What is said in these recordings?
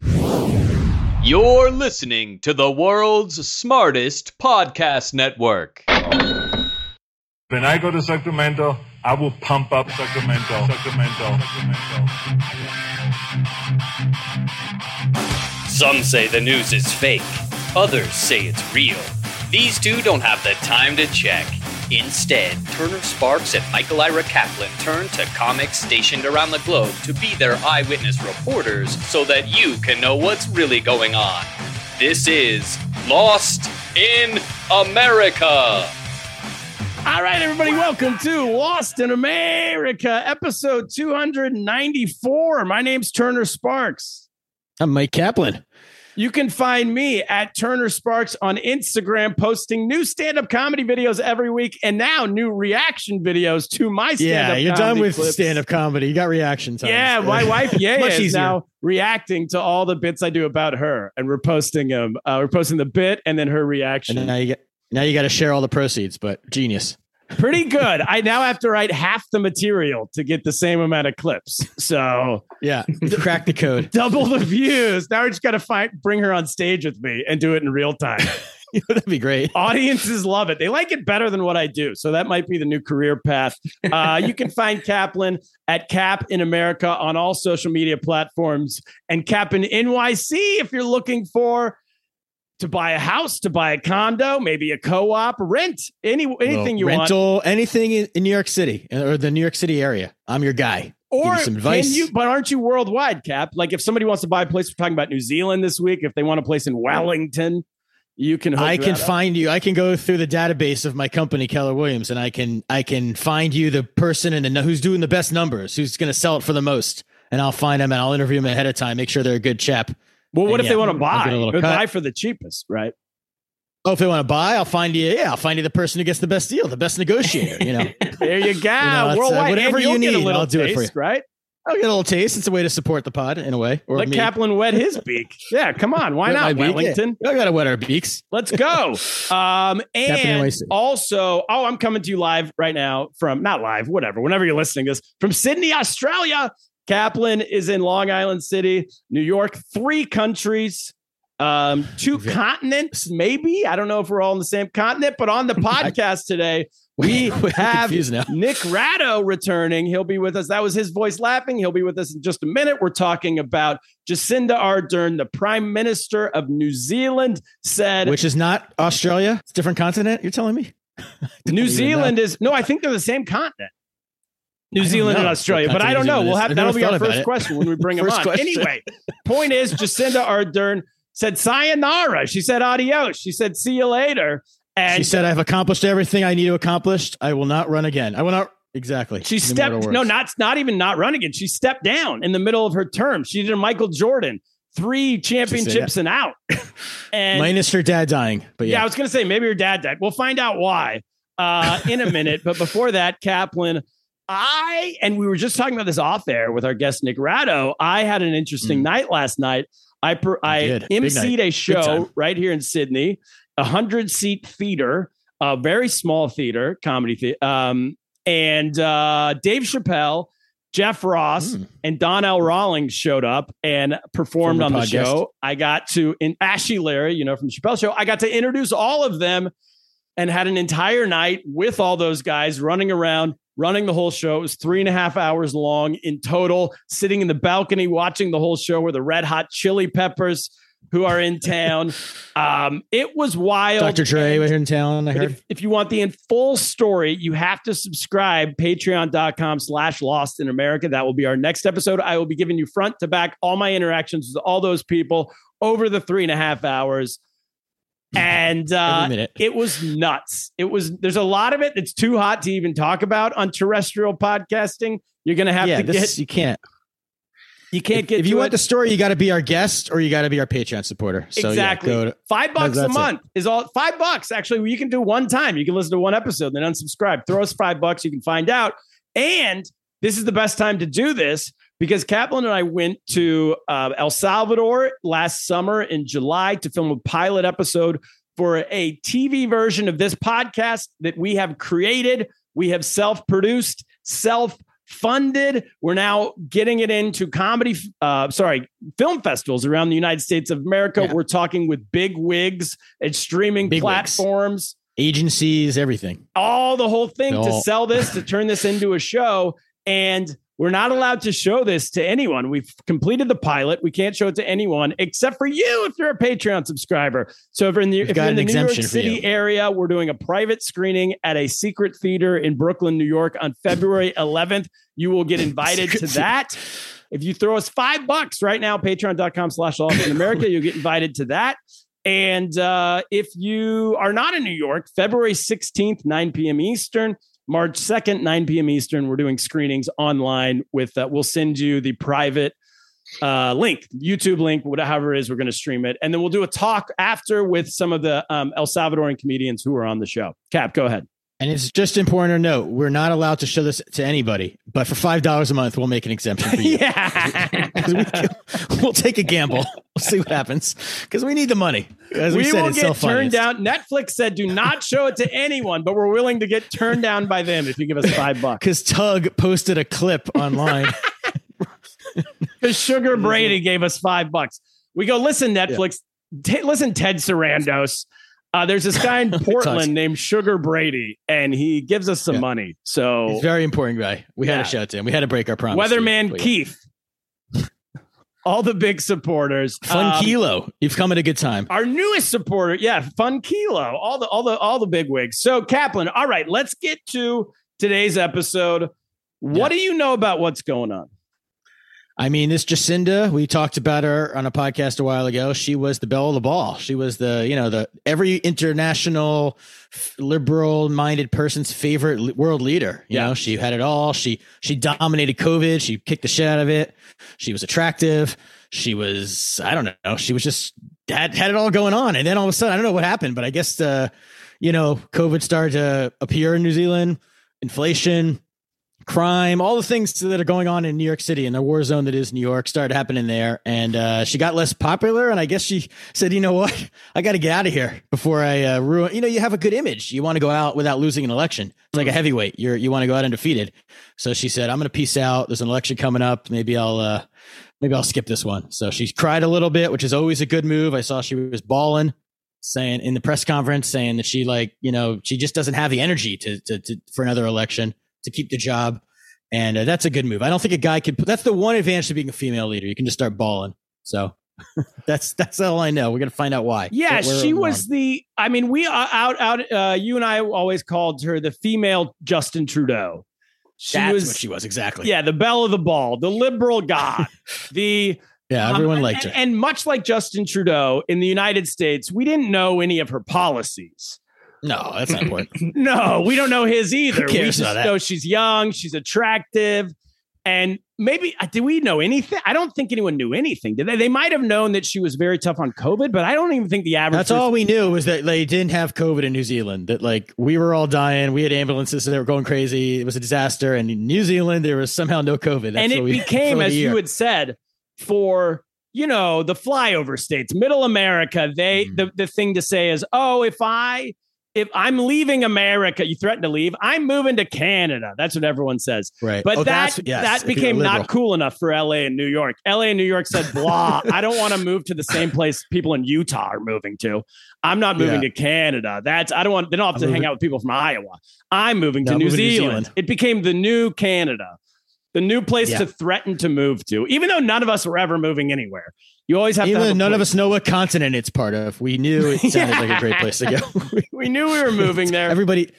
You're listening to the world's smartest podcast network. When I go to Sacramento, I will pump up Sacramento, Sacramento, Sacramento. Some say the news is fake, others say it's real. These two don't have the time to check. Instead, Turner Sparks and Michael Ira Kaplan turn to comics stationed around the globe to be their eyewitness reporters so that you can know what's really going on. This is Lost in America. All right, everybody, welcome to Lost in America, episode 294. My name's Turner Sparks. I'm Mike Kaplan. You can find me at Turner Sparks on Instagram, posting new stand up comedy videos every week and now new reaction videos to my stand up Yeah, you're done with stand up comedy. You got reaction time. Yeah, my wife, yeah, is easier. now reacting to all the bits I do about her, and we're posting them. Uh, we're posting the bit and then her reaction. And now you get now you got to share all the proceeds, but genius. Pretty good. I now have to write half the material to get the same amount of clips. So Yeah, crack the code. double the views. Now I just got to find bring her on stage with me and do it in real time. That'd be great. Audiences love it. They like it better than what I do. So that might be the new career path. Uh, you can find Kaplan at Cap in America on all social media platforms and Cap in NYC if you're looking for to buy a house, to buy a condo, maybe a co-op, rent, any anything you want. rental, anything in, in New York City or the New York City area. I'm your guy. Or Give you some advice. you, but aren't you worldwide, Cap? Like if somebody wants to buy a place, we're talking about New Zealand this week. If they want a place in Wellington, you can. I can that up. find you. I can go through the database of my company, Keller Williams, and I can I can find you the person and the, who's doing the best numbers, who's going to sell it for the most, and I'll find them and I'll interview them ahead of time, make sure they're a good chap. Well, what And if they want to buy? get a little buy for the cheapest, right? Oh, if they want to buy, I'll find you. Yeah, I'll find you the person who gets the best deal, the best negotiator. You know, There you go. know, it's, uh, whatever you need, I'll do it for taste, right? I'll get a little taste. It's a way to support the pod in a way. Or Let me. Kaplan wet his beak. Yeah, come on. Why not, Wellington? Yeah. I gotta wet our beaks. Let's go. Um, and also, oh, I'm coming to you live right now from not live, whatever, whenever you're listening to this from Sydney, Australia. Kaplan is in Long Island City, New York, three countries, um, two continents, maybe. I don't know if we're all in the same continent, but on the podcast today, we have. Nick Ratto returning. He'll be with us. That was his voice laughing. He'll be with us in just a minute. We're talking about Jacinda Ardern, the Prime Minister of New Zealand, said Which is not Australia. It's a different continent. You're telling me? New Zealand is no, I think they're the same continent. New Zealand and Australia, but I don't know. We'll have that'll be our first question when we bring First on. question. Anyway, point is Jacinda Ardern said sayonara. She said adios. She said see you later. And she said, "I've accomplished everything I need to accomplish. I will not run again. I will not." Exactly. She stepped no, not not even not run again. She stepped down in the middle of her term. She did a Michael Jordan, three championships and out. And minus her dad dying. But yeah. yeah, I was gonna say maybe her dad died. We'll find out why uh, in a minute. but before that, Kaplan, I and we were just talking about this off air with our guest Nick Ratto. I had an interesting Mm. night last night. I per, I emceed a show right here in Sydney, a hundred seat theater, a very small theater, comedy theater. Um, and uh, Dave Chappelle, Jeff Ross, Mm. and Donnell Rawlings showed up and performed Former on the podcast. show. I got to in Ashy Larry, you know, from the Chappelle show. I got to introduce all of them and had an entire night with all those guys running around, running the whole show. It was three and a half hours long in total, sitting in the balcony watching the whole show with the red hot chili peppers who are in town. um, it was wild. Dr. Dre was in town. I heard. if, if you want the in full story, you have to subscribe patreon.com slash lost in America. That will be our next episode. I will be giving you front to back all my interactions with all those people over the three and a half hours. And uh, it was nuts. It was there's a lot of it that's too hot to even talk about on terrestrial podcasting. You're gonna have yeah, to this, get you can't. You can't get if you want it. the story, you got to be our guest or you got to be our Patreon supporter. So exactly. Yeah, go to, five bucks a month is all five bucks. Actually, you can do one time. You can listen to one episode, then unsubscribe. Throw us five bucks. You can find out. And this is the best time to do this because Kaplan and I went to uh, El Salvador last summer in July to film a pilot episode for a TV version of this podcast that we have created. We have self produced, self funded. We're now getting it into comedy, uh, sorry, film festivals around the United States of America. Yeah. We're talking with big wigs and streaming Big wigs. platforms, agencies, everything. all the whole thing to sell this, to turn this into a show. And we're not allowed to show this to anyone. We've completed the pilot. We can't show it to anyone except for you if you're a Patreon subscriber. So if you're in the, We've if you're in the New York City area, we're doing a private screening at a secret theater in Brooklyn, New York on February 11th. You will get invited to that. If you throw us five bucks right now, patreon.com slash all in America, you'll get invited to that. And uh, if you are not in New York, February 16th, 9 p.m. Eastern, March 2nd, 9 p.m. Eastern, we're doing screenings online with, uh, we'll send you the private uh, link, YouTube link, whatever it is, we're going to stream it. And then we'll do a talk after with some of the um, El Salvadoran comedians who are on the show. Cap, go ahead. And it's just important to note we're not allowed to show this to anybody, but for five dollars a month, we'll make an exemption for you. yeah. we, will take a gamble. We'll see what happens because we need the money. As we, we said, will it's get turned down. Netflix said do not show it to anyone, but we're willing to get turned down by them if you give us five bucks. because Tug posted a clip online. Because Sugar Brady gave us five bucks. We go, listen, Netflix, t- listen, Ted Sarandos. Uh, there's this guy in Portland named Sugar Brady, and he gives us some Yeah. money. So, He's a very important guy. We had Yeah. to shout to him. We had to break our promise. to you. Weatherman Keith, all the big supporters. Fun Um, Kilo. You've come at a good time. our newest supporter, yeah, Fun Kilo, all the all the all the big wigs. So Kaplan, all right, let's get to today's episode. What do you know about what's going on? I mean, this Jacinda, we talked about her on a podcast a while ago. She was the belle of the ball. She was the, you know, the every international liberal minded person's favorite world leader. You Yeah. know, she had it all. She she dominated COVID. She kicked the shit out of it. She was attractive. She was, I don't know, she was just had had it all going on. And then all of a sudden, I don't know what happened, but I guess uh, you know, COVID started to appear in New Zealand, inflation, crime, all the things that are going on in New York City and the war zone that is New York started happening there. And uh, she got less popular. And I guess she said, you know what? I got to get out of here before I uh, ruin. You know, you have a good image. You want to go out without losing an election. It's like a heavyweight. You're you want to go out undefeated. So she said, I'm going to peace out. There's an election coming up. Maybe I'll. Uh, Maybe I'll skip this one. So she cried a little bit, which is always a good move. I saw she was bawling, saying in the press conference, saying that she like, you know, she just doesn't have the energy to, to, to for another election to keep the job. And uh, that's a good move. I don't think a guy could. That's the one advantage to being a female leader. You can just start bawling. So that's that's all I know. We're gonna find out why. Yeah, Where- where she was wrong. the. I mean, we are out out. Uh, you and I always called her the female Justin Trudeau. She That's was, what she was exactly. yeah, the belle of the ball, the liberal god, the yeah. Everyone um, liked and, her. And much like Justin Trudeau in the United States, we didn't know any of her policies. No, that's not important. No, we don't know his either. We just know she's young, she's attractive, and maybe uh, did we know anything? I don't think anyone knew anything. Did they? They might have known that she was very tough on COVID, but I don't even think the average. That's person- all we knew was that they didn't have COVID in New Zealand. That like we were all dying. We had ambulances, so they were going crazy. It was a disaster. And in New Zealand, there was somehow no COVID. That's and what it we- became, as you had said, for you know the flyover states, Middle America. They Mhm. the the thing to say is, oh, if I if I'm leaving America, you threaten to leave. I'm moving to Canada. That's what everyone says. right. But Oh, that yes, that became not cool enough for LA and New York. LA and New York said, blah, I don't want to move to the same place people in Utah are moving to. I'm not moving to Canada. That's I don't want they don't have I'm to hang out with people from Iowa. I'm moving No, to I'm New, moving to New Zealand. Zealand. It became the new Canada. The new place Yeah. to threaten to move to, even though none of us were ever moving anywhere. You always have Even to have none of us know what continent it's part of, we knew it sounded like a great place to go. we knew we were moving there. Everybody,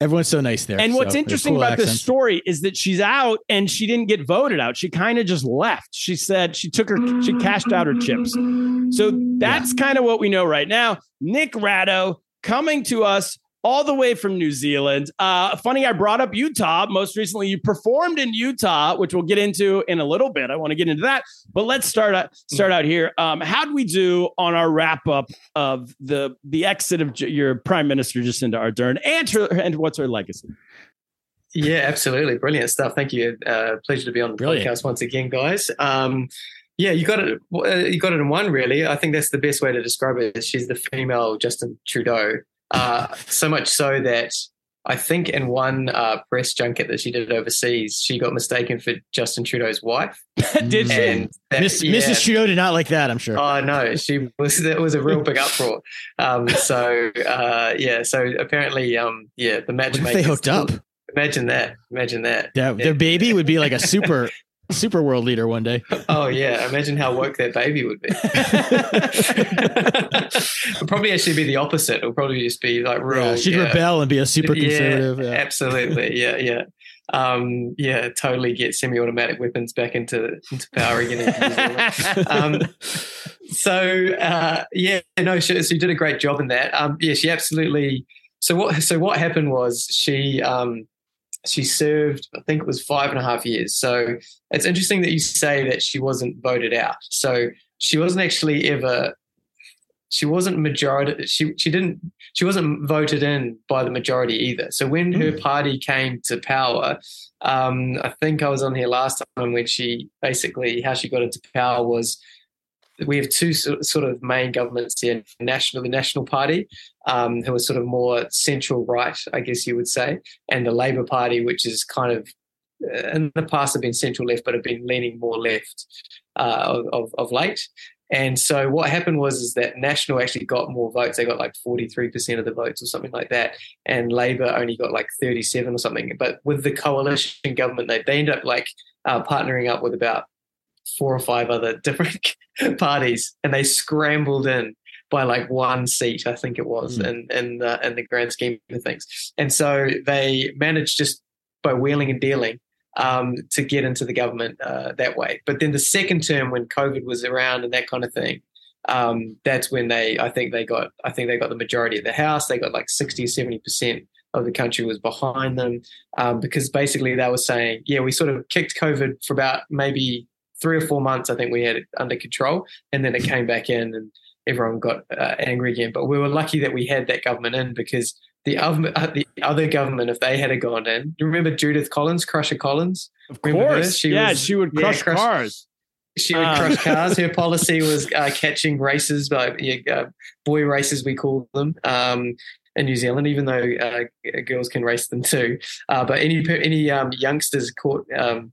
everyone's so nice there. And so what's interesting cool about this story is that she's out and she didn't get voted out. She kind of just left. She said she took her, she cashed out her chips. So that's kind of what we know right now. Nick Ratto coming to us all the way from New Zealand. Uh, funny, I brought up Utah. Most recently, you performed in Utah, which we'll get into in a little bit. I want to get into that, but let's start out, start out here. Um, how do we do on our wrap up of the the exit of J- your Prime Minister Jacinda Ardern and her, and what's her legacy? Yeah, absolutely. Brilliant stuff. Thank you. Uh, pleasure to be on the Brilliant. podcast once again, guys. Um, yeah, you got it. Uh, you got it in one, really. I think that's the best way to describe it. She's the female Justin Trudeau. Uh, so much so that I think in one uh, press junket that she did overseas, she got mistaken for Justin Trudeau's wife. Did she? That, Miss, yeah. Mrs. Trudeau did not like that. I'm sure. Oh no, she was. That was a real big uproar. Um, so uh, yeah, so apparently, um, yeah, the what if matchmakers. they hooked up? Imagine that. Imagine that. Yeah, their baby would be like a super super world leader one day. Oh yeah, imagine how woke that baby would be. It'll probably actually be the opposite. It'll probably just be like real. Yeah, she'd yeah. rebel and be a super conservative. Yeah. Absolutely. Yeah, yeah. Um, yeah, totally get semi-automatic weapons back into into power again. in New Zealand. um, so uh, yeah, no, she, she did a great job in that. Um, yeah, she absolutely. So what? So what happened was she um, she served. I think it was five and a half years. So it's interesting that you say that she wasn't voted out. So she wasn't actually ever. She wasn't majority. She she didn't. She wasn't voted in by the majority either. So when her party came to power, um, I think I was on here last time when she basically how she got into power was we have two sort of main governments here: national, the National Party, um, who are sort of more central right, I guess you would say, and the Labor Party, which is kind of uh, in the past have been central left, but have been leaning more left uh, of, of, late. And so what happened was is that National actually got more votes. They got like 43% of the votes or something like that. And Labour only got like 37 or something. But with the coalition government, they, they ended up like uh, partnering up with about four or five other different parties and they scrambled in by like one seat, I think it was, Mm. in in the, in the grand scheme of things. And so they managed just by wheeling and dealing um, to get into the government uh, that way. But then the second term, when COVID was around and that kind of thing, um, that's when they, I think they got, I think they got the majority of the House. They got like sixty or seventy percent of the country was behind them um, because basically they were saying, yeah, we sort of kicked COVID for about maybe three or four months. I think we had it under control, and then it came back in and everyone got uh, angry again. But we were lucky that we had that government in because the other, uh, the other government, if they had a gone in, do you remember Judith Collins, Crusher Collins? Of course. She yeah, was- she would yeah, crush crush- cars. She would Um. crush cars. Her policy was uh, catching races, like uh, boy racers, we call them. Um, in New Zealand, even though uh, girls can race them too, uh, but any any um, youngsters caught, um,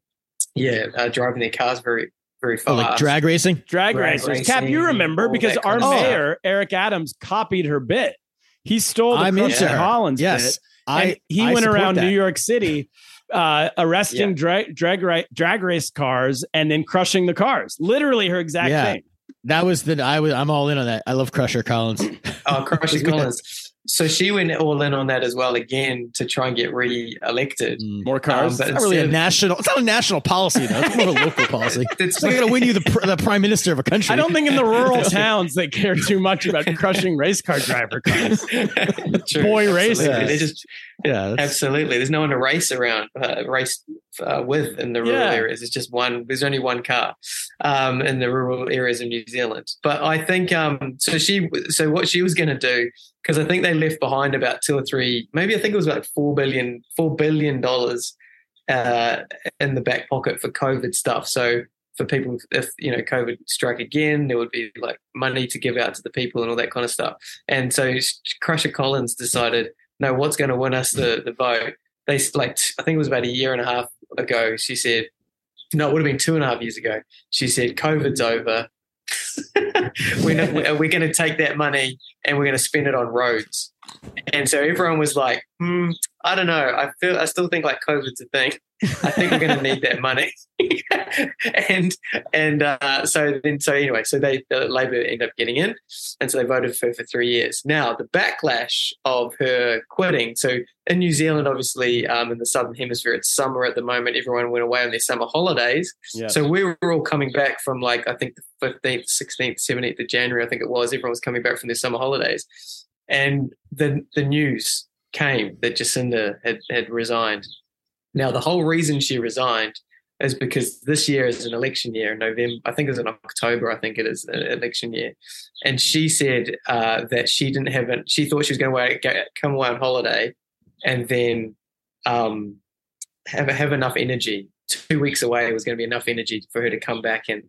yeah, uh, driving their cars very very Oh, fast. like drag racing. Drag, Drag racers. Cap, you remember all because our kind of mayor, Eric Adams, copied her bit. He stole the I'm Crusher into her. Collins Yes, bit. I. and he I went around that. New York City uh, arresting Yeah. drag, drag, drag race cars and then crushing the cars. Literally her exact Yeah. thing. That was the. I was. I'm all in on that. I love Crusher Collins. Oh, Crusher Collins. So she went all in on that as well again to try and get re-elected. Mm. More cars. Um, but It's not really a national. It's not a national policy though. It's more of a local policy. It's It's not going to win you the the prime minister of a country. I don't think in the rural towns they care too much about crushing race car driver cars. True, Boy racers. absolutely. They just Yeah, that's- absolutely. There's no one to race around, uh, race uh, with in the rural Yeah. areas. It's just one. There's only one car um, in the rural areas of New Zealand. But I think um, so. She so what she was going to do because I think they left behind about two or three, maybe I think it was like four billion, four billion dollars uh, in the back pocket for COVID stuff. So for people, if you know COVID struck again, there would be like money to give out to the people and all that kind of stuff. And so Crusher Collins decided, no, what's going to win us the the vote? They like I think it was about a year and a half ago. She said, no, it would have been two and a half years ago. She said, COVID's over. we're we're going to take that money and we're going to spend it on roads. And so everyone was like, hmm, I don't know. I feel I still think like COVID's a thing. I think we're going to need that money. and and uh, so then so anyway, so they the Labor ended up getting in, and so they voted for her for three years. Now the backlash of her quitting. So in New Zealand, obviously, um, in the southern hemisphere, it's summer at the moment. Everyone went away on their summer holidays. Yeah. So we were all coming back from like I think the fifteenth, sixteenth, seventeenth of January. I think it was. Everyone was coming back from their summer holidays, and the the news came that Jacinda had, had resigned. Now, the whole reason she resigned is because this year is an election year, in November, I think it's in October, I think it is an election year. And she said uh, that she didn't have it, she thought she was going to come away on holiday and then um, have, have enough energy. Two weeks away was going to be enough energy for her to come back and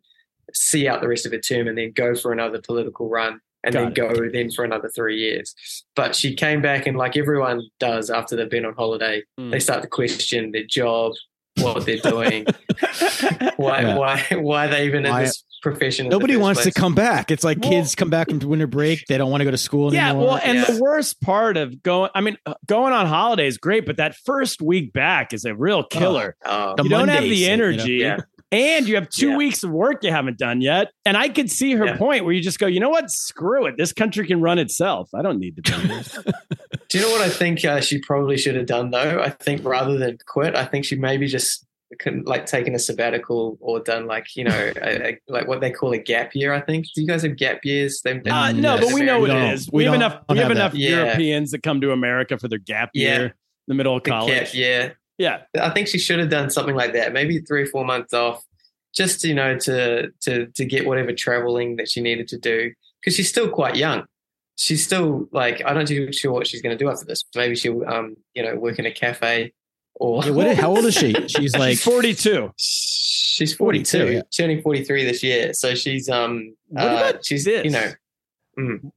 see out the rest of her term and then go for another political run and Got then it. go then for another three years. But she came back and like everyone does after they've been on holiday, mm. they start to question their job, what they're doing, why yeah. why why are they even why, in this profession? Nobody wants place. to come back. It's like well, kids come back from winter break, they don't want to go to school yeah, anymore. Well, and yeah. the worst part of going, I mean, uh, going on holiday is great, but that first week back is a real killer. Oh, oh. You don't have the energy. You know? And you have two yeah. weeks of work you haven't done yet. And I could see her yeah. point where you just go, you know what? Screw it. This country can run itself. I don't need to do this. do you know what I think uh, she probably should have done though? I think rather than quit, I think she maybe just couldn't like taken a sabbatical or done like you know a, a, like what they call a gap year. I think. Do you guys have gap years? They, uh, no, but we know what it is. We, we have enough. We have, have enough Europeans that come to America for their gap year in the middle of college. yeah, yeah, I think she should have done something like that. Maybe three or four months off, just you know to to to get whatever traveling that she needed to do because she's still quite young. She's still like I don't know sure what she's going to do after this. Maybe she'll um you know work in a cafe or yeah, what, how old is she? She's like she's 42. She's 42, 42 yeah. turning 43 this year. So she's um what uh, she's this? you know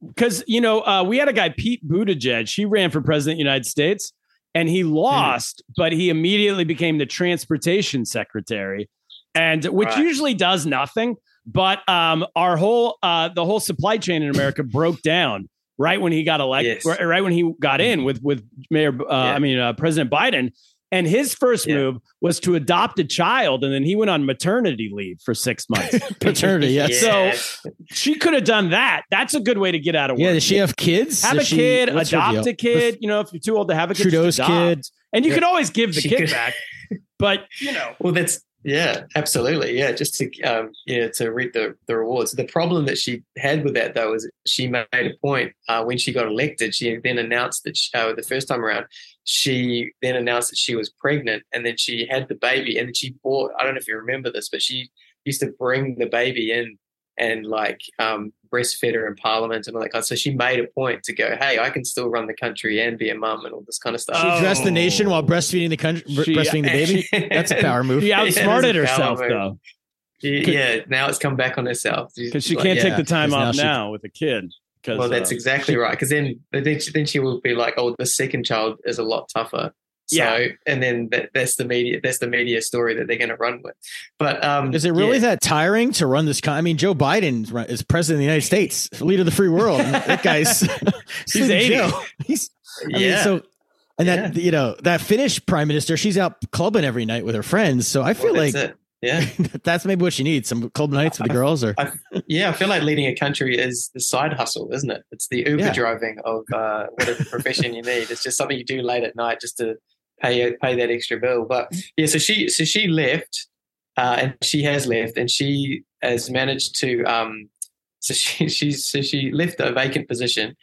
because mm. you know uh, we had a guy Pete Buttigieg. He ran for president of the United States and he mm-hmm. lost, mm. but he immediately became the transportation secretary, and which right. usually does nothing. But um, our whole uh, the whole supply chain in America broke down right when he got elected, yes. right, right, when he got in with with Mayor, uh, yeah. I mean uh, President Biden. And his first yeah. move was to adopt a child, and then he went on maternity leave for six months. Paternity, yes. So she could have done that. That's a good way to get out of work. Yeah, does she have kids? Have does a kid, adopt a kid. You know, if you're too old to have a kid, Trudeau's kid, and you yeah. can always give the she kid could. back. But you know, well, that's yeah, absolutely. Yeah, just to um, yeah to reap the, the rewards. The problem that she had with that though is she made a point uh, when she got elected. She then announced that she, uh, the first time around, she then announced that she was pregnant, and then she had the baby, and then she bought. I don't know if you remember this, but she used to bring the baby in and like um, breastfed her in parliament and all that kind of So she made a point to go, hey, I can still run the country and be a mum and all this kind of stuff. She addressed the nation while breastfeeding the country, she, breastfeeding the baby. That's a power move. She outsmarted yeah, herself though. She, yeah, now it's come back on herself because she can't take the time off now, now with a kid. Well, that's uh, exactly she, right. Because then, then she, then she will be like, "Oh, the second child is a lot tougher." So, yeah. and then that, that's the media that's the media story that they're going to run with. But um, is it really yeah. that tiring to run this? Con- I mean, Joe Biden is president of the United States, leader of the free world. that guy's he's eighty. He's I yeah. Mean, so and that you know that Finnish prime minister, she's out clubbing every night with her friends. So I feel well, like it. Yeah, that's maybe what she needs some club nights with the girls. Or I, yeah, I feel like leading a country is the side hustle, isn't it? It's the Uber yeah. driving of uh, whatever profession you need. It's just something you do late at night just to pay pay that extra bill. But yeah, so she so she left, uh, and she has left, and she has managed to. Um, so she she's so she left a vacant position,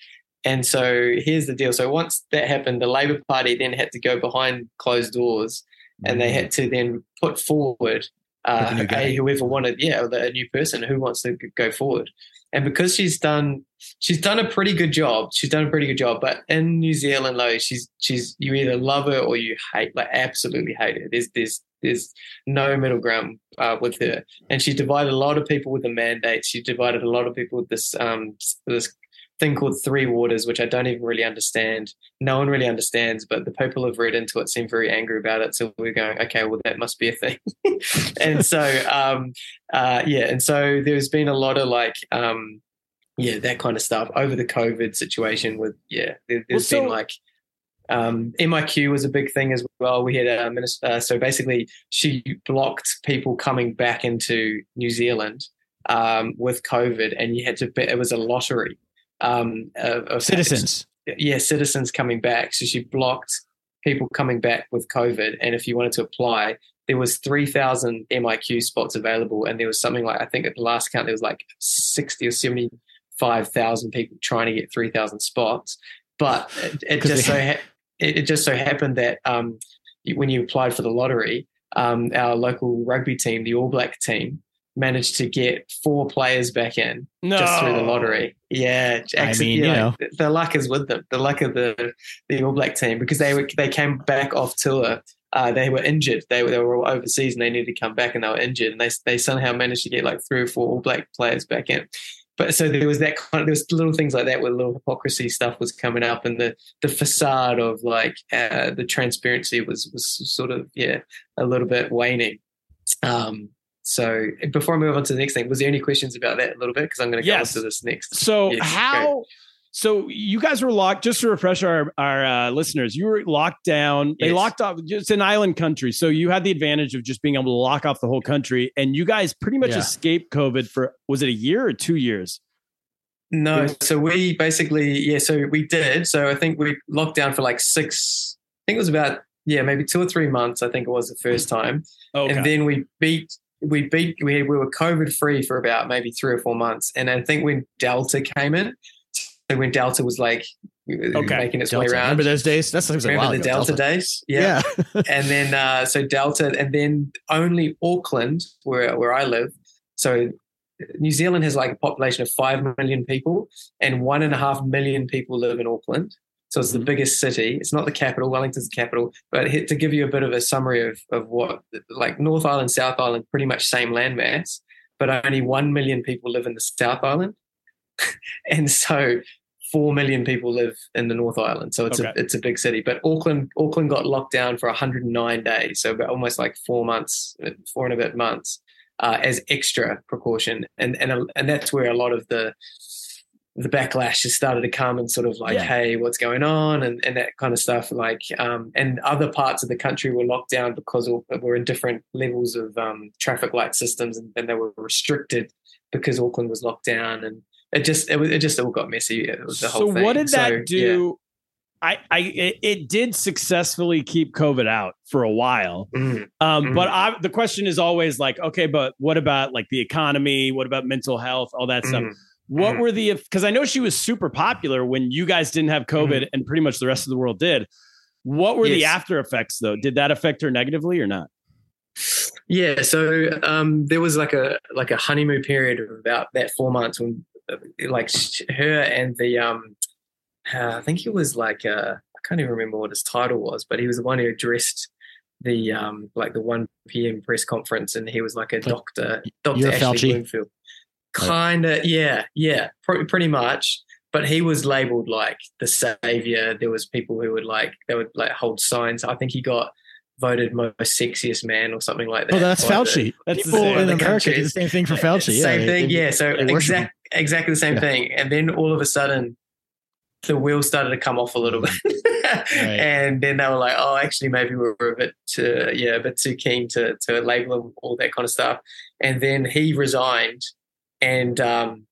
and so here's the deal. So once that happened, the Labor Party then had to go behind closed doors, and they had to then put forward uh, a, whoever wanted, yeah, a new person who wants to go forward. And because she's done, she's done a pretty good job. She's done a pretty good job. But in New Zealand, though, she's she's you either love her or you hate, like absolutely hate her. There's there's there's no middle ground uh, with her. And she divided a lot of people with the mandate. She divided a lot of people with this um this thing called Three Waters, which I don't even really understand. No one really understands, but the people who've read into it seem very angry about it. So we're going, okay, well, that must be a thing. and so, um, uh, yeah, and so there's been a lot of like, um, yeah, that kind of stuff over the COVID situation. With yeah, there, has well, so- been like. Um, MIQ was a big thing as well. We had a minister, uh, so basically she blocked people coming back into New Zealand um, with COVID, and you had to. It was a lottery, um, of, of citizens. Yeah, citizens coming back. So she blocked people coming back with COVID, and if you wanted to apply, there was 3,000 MIQ spots available, and there was something like I think at the last count there was like 60 or 75,000 people trying to get 3,000 spots. But it, it just so ha- it, it just so happened that um, when you applied for the lottery, um, our local rugby team, the All Black team, managed to get four players back in No. just through the lottery. Yeah, I mean, you yeah, know. the luck is with them. The luck of the the All Black team because they were, they came back off tour. Uh, they were injured. They were, they were overseas and they needed to come back and they were injured. And they they somehow managed to get like three or four All Black players back in. But so there was that kind of there was little things like that where little hypocrisy stuff was coming up, and the the facade of like uh, the transparency was was sort of yeah a little bit waning. Um, so before I move on to the next thing, was there any questions about that a little bit? Because I'm going to go Yes. into this next. So Yes, how? So you guys were locked. Just to refresh our our uh, listeners, you were locked down. They Yes. locked off. It's an island country, so you had the advantage of just being able to lock off the whole country. And you guys pretty much Yeah. escaped COVID for was it a year or two years? No, so we basically yeah, so we did. So I think we locked down for like six. I think it was about yeah, maybe two or three months. I think it was the first time, Okay. and then we beat we beat we we were COVID free for about maybe three or four months, and I think when Delta came in, so when Delta was like Okay. making its Delta. way around. Remember those days? That seems like a Remember the ago, Delta, days? Yeah. Yeah. and then uh, so Delta, and then only Auckland, where where I live. So New Zealand has like a population of five million people, and one and a half million people live in Auckland. So it's the biggest city. It's not the capital. Wellington's the capital. But to give you a bit of a summary of of what like North Island, South Island, pretty much same landmass, but only one million people live in the South Island, and so four million people live in the North Island. So it's Okay. a it's a big city. But Auckland Auckland got locked down for 109 days, so about almost like four months, four and a bit months, uh, as extra precaution, and and and that's where a lot of the the backlash has started to come and sort of like, Yeah. hey, what's going on, and, and that kind of stuff. Like, um, and other parts of the country were locked down because we're in different levels of um, traffic light systems, and, and they were restricted because Auckland was locked down, and it just it, was, it just all got messy. It was the so whole thing. what did that So, yeah. do? I, I, it, it did successfully keep COVID out for a while. Mm. Um. But I, the question is always like, okay, but what about like the economy? What about mental health? All that stuff. What Mhm. were the? Because I know she was super popular when you guys didn't have COVID, and pretty much the rest of the world did. What were the Mm-hmm. After effects though? Did that affect her negatively or not? Yeah, so um, there was like a like a honeymoon period of about that four months when uh, like sh- her and the um, uh, I think it was like uh, I can't even remember what his title was, but he was the one who addressed the um like the one p.m. press conference, and he was like a doctor, you're Ashley Fauci? Bloomfield. Kind of, yeah, yeah, pr- pretty much. But he was labeled like the savior. There was people who would like they would like hold signs. I think he got voted most sexiest man or something like oh, that. Oh, that's by the- Fauci. That's the People same. in The America the same thing for Fauci. Yeah, Same they- thing, they- yeah. So they worship exact, exactly the same Yeah. thing. And then all of a sudden, the wheels started to come off a little mm-hmm. bit, and then they were like, "Oh, actually, maybe we were a bit, too, yeah, a bit too keen to to label him all that kind of stuff." And then he resigned, and um,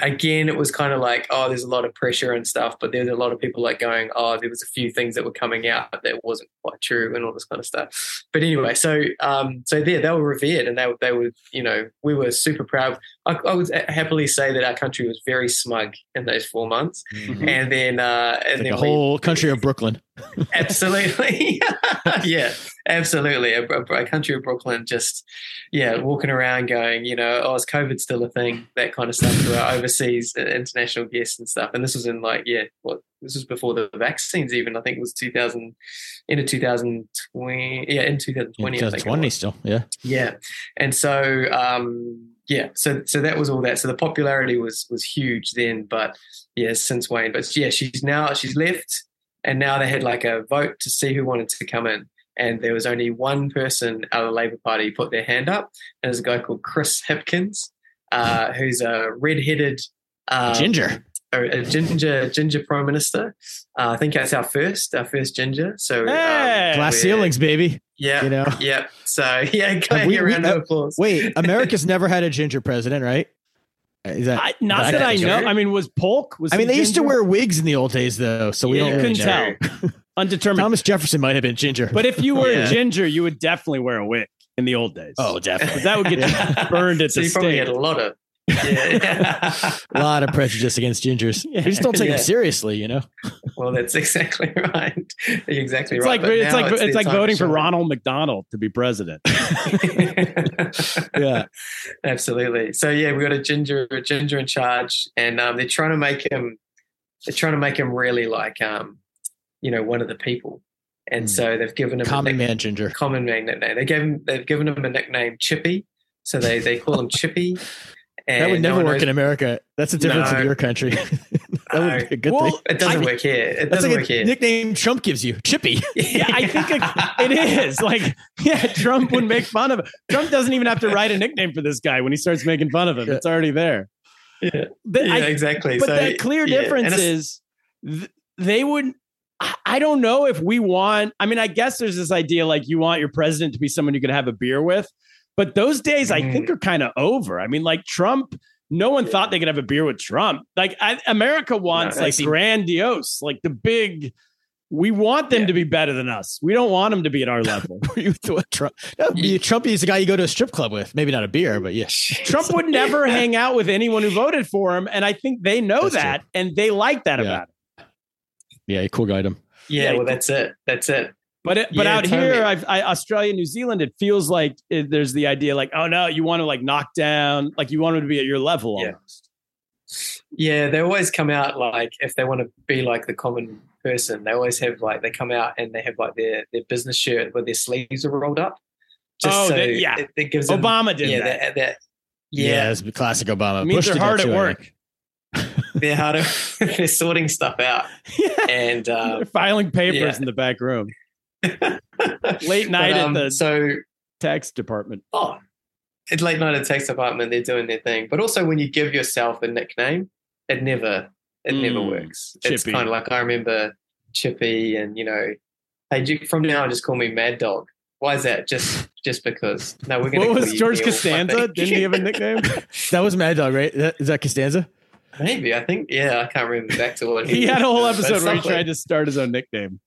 again, it was kind of like, "Oh, there's a lot of pressure and stuff," but there's a lot of people like going, "Oh, there was a few things that were coming out that wasn't quite true," and all this kind of stuff. But anyway, so um, so there, they were revered, and they they were, you know, we were super proud. I, I would happily say that our country was very smug in those four months, Mhm. and then uh, and Like then we- whole country of Brooklyn. absolutely, yeah, absolutely, a, a- a country of Brooklyn, just yeah, walking around going, you know, oh, is COVID still a thing? That kind of stuff to our overseas uh, international guests and stuff. And this was in like, yeah, what this was before the vaccines even. I think it was 2000 into 2020, yeah, in 2020. I think it 2020 still. Yeah. Yeah, and so um, yeah, so so that was all that. So the popularity was was huge then, but yeah, since Wayne. But yeah, she's now she's left, and now they had like a vote to see who wanted to come in, and there was only one person out of the Labor Party put their hand up, and there's a guy called Chris Hipkins, uh, who's a red-headed. Um, Ginger. a, a ginger ginger prime minister. Uh, I think that's our first our first ginger. So um, Glass ceilings, baby. Yeah, You know. yeah. So yeah, go Have we- a round we- of applause. Wait, America's never had a ginger president, right? Is that? I, not I that I know. so. I mean, was Polk? Was I mean, he they used to wear wigs in the old days, though, so we Yeah, don't really couldn't know. tell. Undetermined. Thomas Jefferson might have been ginger, but if you were Yeah. a ginger, you would definitely wear a wig in the old days. oh, definitely. 'Cause that would get you burned at So the you probably had a lot of Yeah. a lot of prejudice against gingers. We just don't take Yeah. them seriously, you know. well, that's exactly right. You're exactly It's right. like it's like it's, their like voting for. Ronald McDonald to be president. Yeah. Absolutely. So yeah, we got a ginger, a ginger in charge, and um, they're trying to make him. They're trying to make him really like, um, you know, one of the people, and Hmm. so they've given him a Common nick- man ginger. common man nickname. They gave him. They've given him a nickname, Chippy. So they they call him Chippy. And That would never one work knows- in America. That's the difference No. in your country. that would be a good Well, thing. It doesn't I- work here. It doesn't like work here. nickname Trump gives you, Chippy. Yeah, I think it, it is. Like, yeah, Trump would make fun of him. Trump doesn't even have to write a nickname for this guy when he starts making fun of him. It's already there. Yeah. Yeah, I- exactly. but so, the clear yeah, difference is th- they would. I- I don't know if we want. I mean, I guess there's this idea like you want your president to be someone you could have a beer with, but those days I Mm. think are kind of over. I mean, like Trump. No one thought they could have a beer with Trump. Like I, America wants No, like I see. grandiose, like the big. We want them Yeah. to be better than us. We don't want them to be at our level. You what, Trump? No, you- Trump is the guy you go to a strip club with. Maybe not a beer, but yeah. Trump would never hang out with anyone who voted for him, and I think they know That's that, and they like that Yeah. about it. Yeah, cool guy. Him. Yeah, Yeah, well, that's it. That's it. But it, but Yeah, out totally. here, I've, I, Australia, New Zealand, it feels like it, there's the idea like, oh no, you want to like knock down, like you want them to be at your level Yeah. almost. Yeah, they always come out like if they want to be like the common person, they always have like they come out and they have like their their business shirt where their sleeves are rolled up. Oh, they- yeah. it, it gives them, Obama did yeah, that. that, that Yeah, yeah, it's classic Obama. It means Bush they're hard at work. they're harder. they're sorting stuff out, Yeah. and They're um, filing papers yeah. in the back room, late night but, um, at the so tax department. oh, it's late night at the tax department. They're doing their thing, but also when you give yourself a nickname, it never it never Mm, works. It's kind of like I remember Chippy, and you know, hey, you- from now on, just call me Mad Dog. Why is that? Just just because? No, we're going to. What was George Costanza? Costanza? Didn't he have a nickname? That was Mad Dog, right? That- Is that Costanza? Maybe I think. Yeah, I can't remember back to what he had a whole episode where he tried to start his own nickname.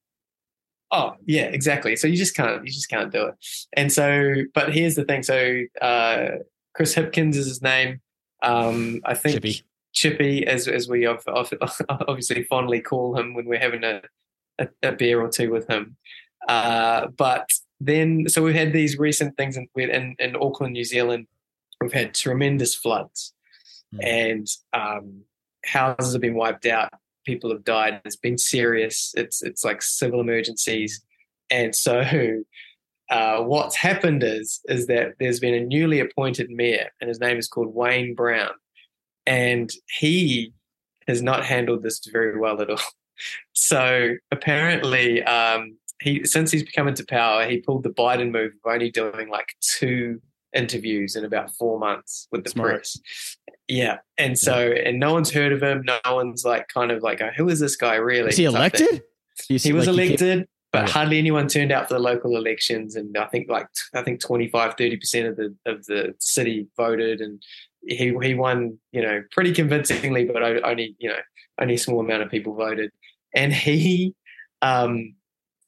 Oh, yeah, exactly. So you just can't, you just can't do it. And so, but here's the thing. So uh, Chris Hipkins is his name. Um, I think Chippy. Chippy, as as we ob- ob- obviously fondly call him when we're having a, a, a beer or two with him. Uh, but then, so we've had these recent things in, in, in Auckland, New Zealand. We've had tremendous floods, Hmm. and um, houses have been wiped out. People have died. It's been serious. It's it's like civil emergencies, and so uh, what's happened is is that there's been a newly appointed mayor, and his name is called Wayne Brown, and he has not handled this very well at all. So apparently, um, he since he's come into power, he pulled the Biden move of only doing like two interviews in about four months with the Smart. press. Yeah, and so and no one's heard of him. No one's like kind of like, who is this guy really? Was he elected? He was like, elected, but hardly anyone turned out for the local elections. And I think like I think 25, 30 percent of the of the city voted, and he he won, you know, pretty convincingly, but only you know only a small amount of people voted, and he um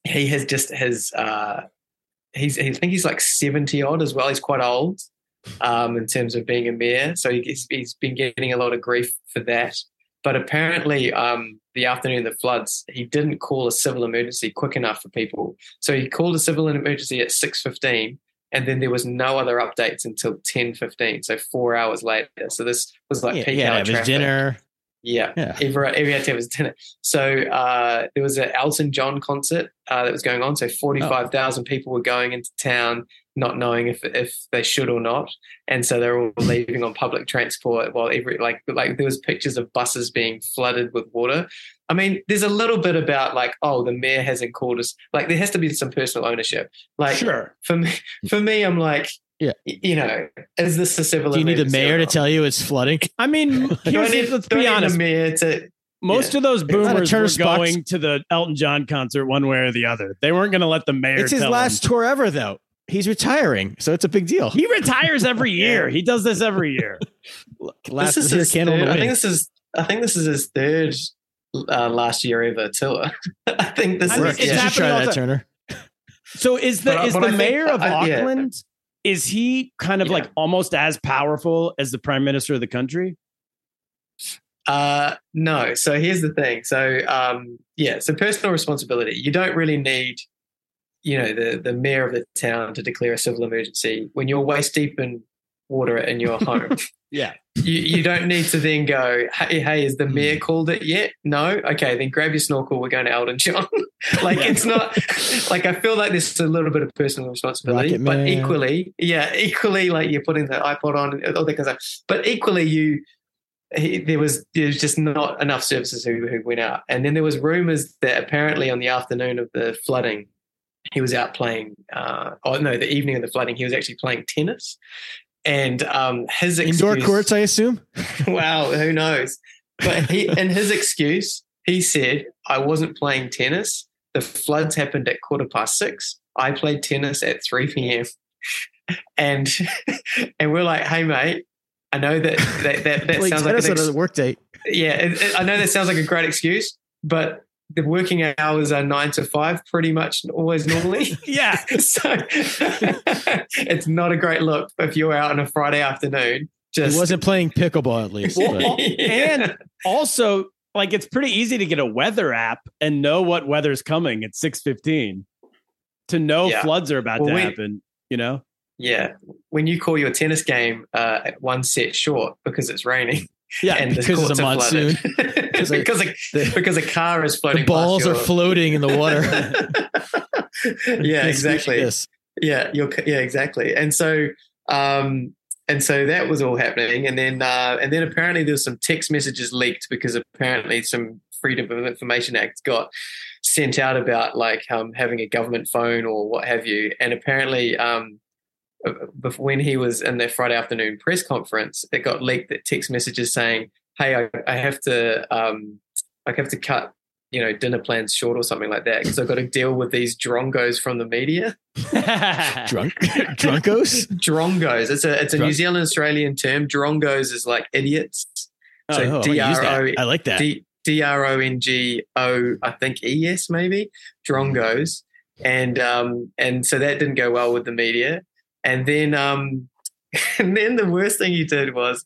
he has just his uh he's I think he's like 70 odd as well. He's quite old um in terms of being a mayor, so he's, he's been getting a lot of grief for that. But apparently, um, the afternoon of the floods, he didn't call a civil emergency quick enough for people. So he called a civil emergency at six fifteen, and then there was no other updates until ten fifteen. So four hours later. So this was like yeah, peak to hour his traffic. dinner. Yeah, Yeah. every every had to have his dinner. So uh, there was an Elton John concert uh, that was going on. So forty five thousand people were going into town, not knowing if if they should or not, and so they're all leaving on public transport. While every like like there was pictures of buses being flooded with water. I mean, there's a little bit about like, oh, the mayor hasn't called us. Like, there has to be some personal ownership. Like, Sure. for me, for me, I'm like, Yeah. you know, is this a civil? Do you need the mayor to tell you it's flooding? I mean, Do I here's need, let's be honest. mayor to Most Yeah. of those It's not a boomers were Spots- going to the Elton John concert one way or the other. They weren't going to let the mayor. It's his tell last them. tour ever, though. He's retiring, so it's a big deal. He retires every year. He does this every year. Last this is here, his third, I think this is I think this is his third uh, last year ever tour. I think this I mean, is it's you yeah. should try happening all that, the- Turner. So is the But is but the I think- mayor of I- yeah. Auckland? is he kind of Yeah. like almost as powerful as the prime minister of the country? Uh, no. So here's the thing. So um, yeah, so personal responsibility. You don't really need, you know, the the mayor of the town to declare a civil emergency when you're waist deep in water in your home. Yeah. you you don't need to then go, hey, hey, is the hmm. mayor called it yet? No. Okay, then grab your snorkel. We're going to Elton John. like Yeah. it's not like I feel like there's a little bit of personal responsibility, but equally, yeah, equally like you're putting the iPod on, all that kind of stuff. But equally, you he, there was there was just not enough services who, who went out, and then there was rumors that apparently on the afternoon of the flooding, he was out playing. Uh, oh no, the evening of the flooding, he was actually playing tennis, and um, his Indoor excuse- courts, I assume. wow, who knows? But he, in his excuse, he said, "I wasn't playing tennis. The floods happened at quarter past six. I played tennis at three p.m." And and we're like, "Hey, mate." I know that that, that, that sounds like an ex- work date. yeah. It, it- I know that sounds like a great excuse, but the working hours are nine to five, pretty much always normally. Yeah. so it's not a great look if you're out on a Friday afternoon. Just He wasn't playing pickleball at least. Well, but- al- and also, like, it's pretty easy to get a weather app and know what weather's coming at six fifteen to know Yeah. floods are about Well, to we- happen. You know, Yeah, when you call your tennis game uh, one set short because it's raining yeah, and because it's a monsoon. Because, a, the- because a car is floating. the balls are floating in the water. yeah, exactly. Yes. Yeah, you're, yeah, exactly. And so, um, and so that was all happening, and then uh, and then apparently there was some text messages leaked because apparently some Freedom of Information Act got sent out about like um, having a government phone or what have you, and apparently. Um, when he was in their Friday afternoon press conference, it got leaked that text messages saying, "Hey, I, I have to, um, I have to cut, you know, dinner plans short or something like that because I've got to deal with these drongos from the media." Drunk, drunkos. Drongos. It's a it's a New Zealand Australian term. Drongos is like idiots. So Oh, I wanna use that. D-R-O- I like that. D D R O N G O I think E S maybe Drongos, and um and so that didn't go well with the media. And then um and then the worst thing he did was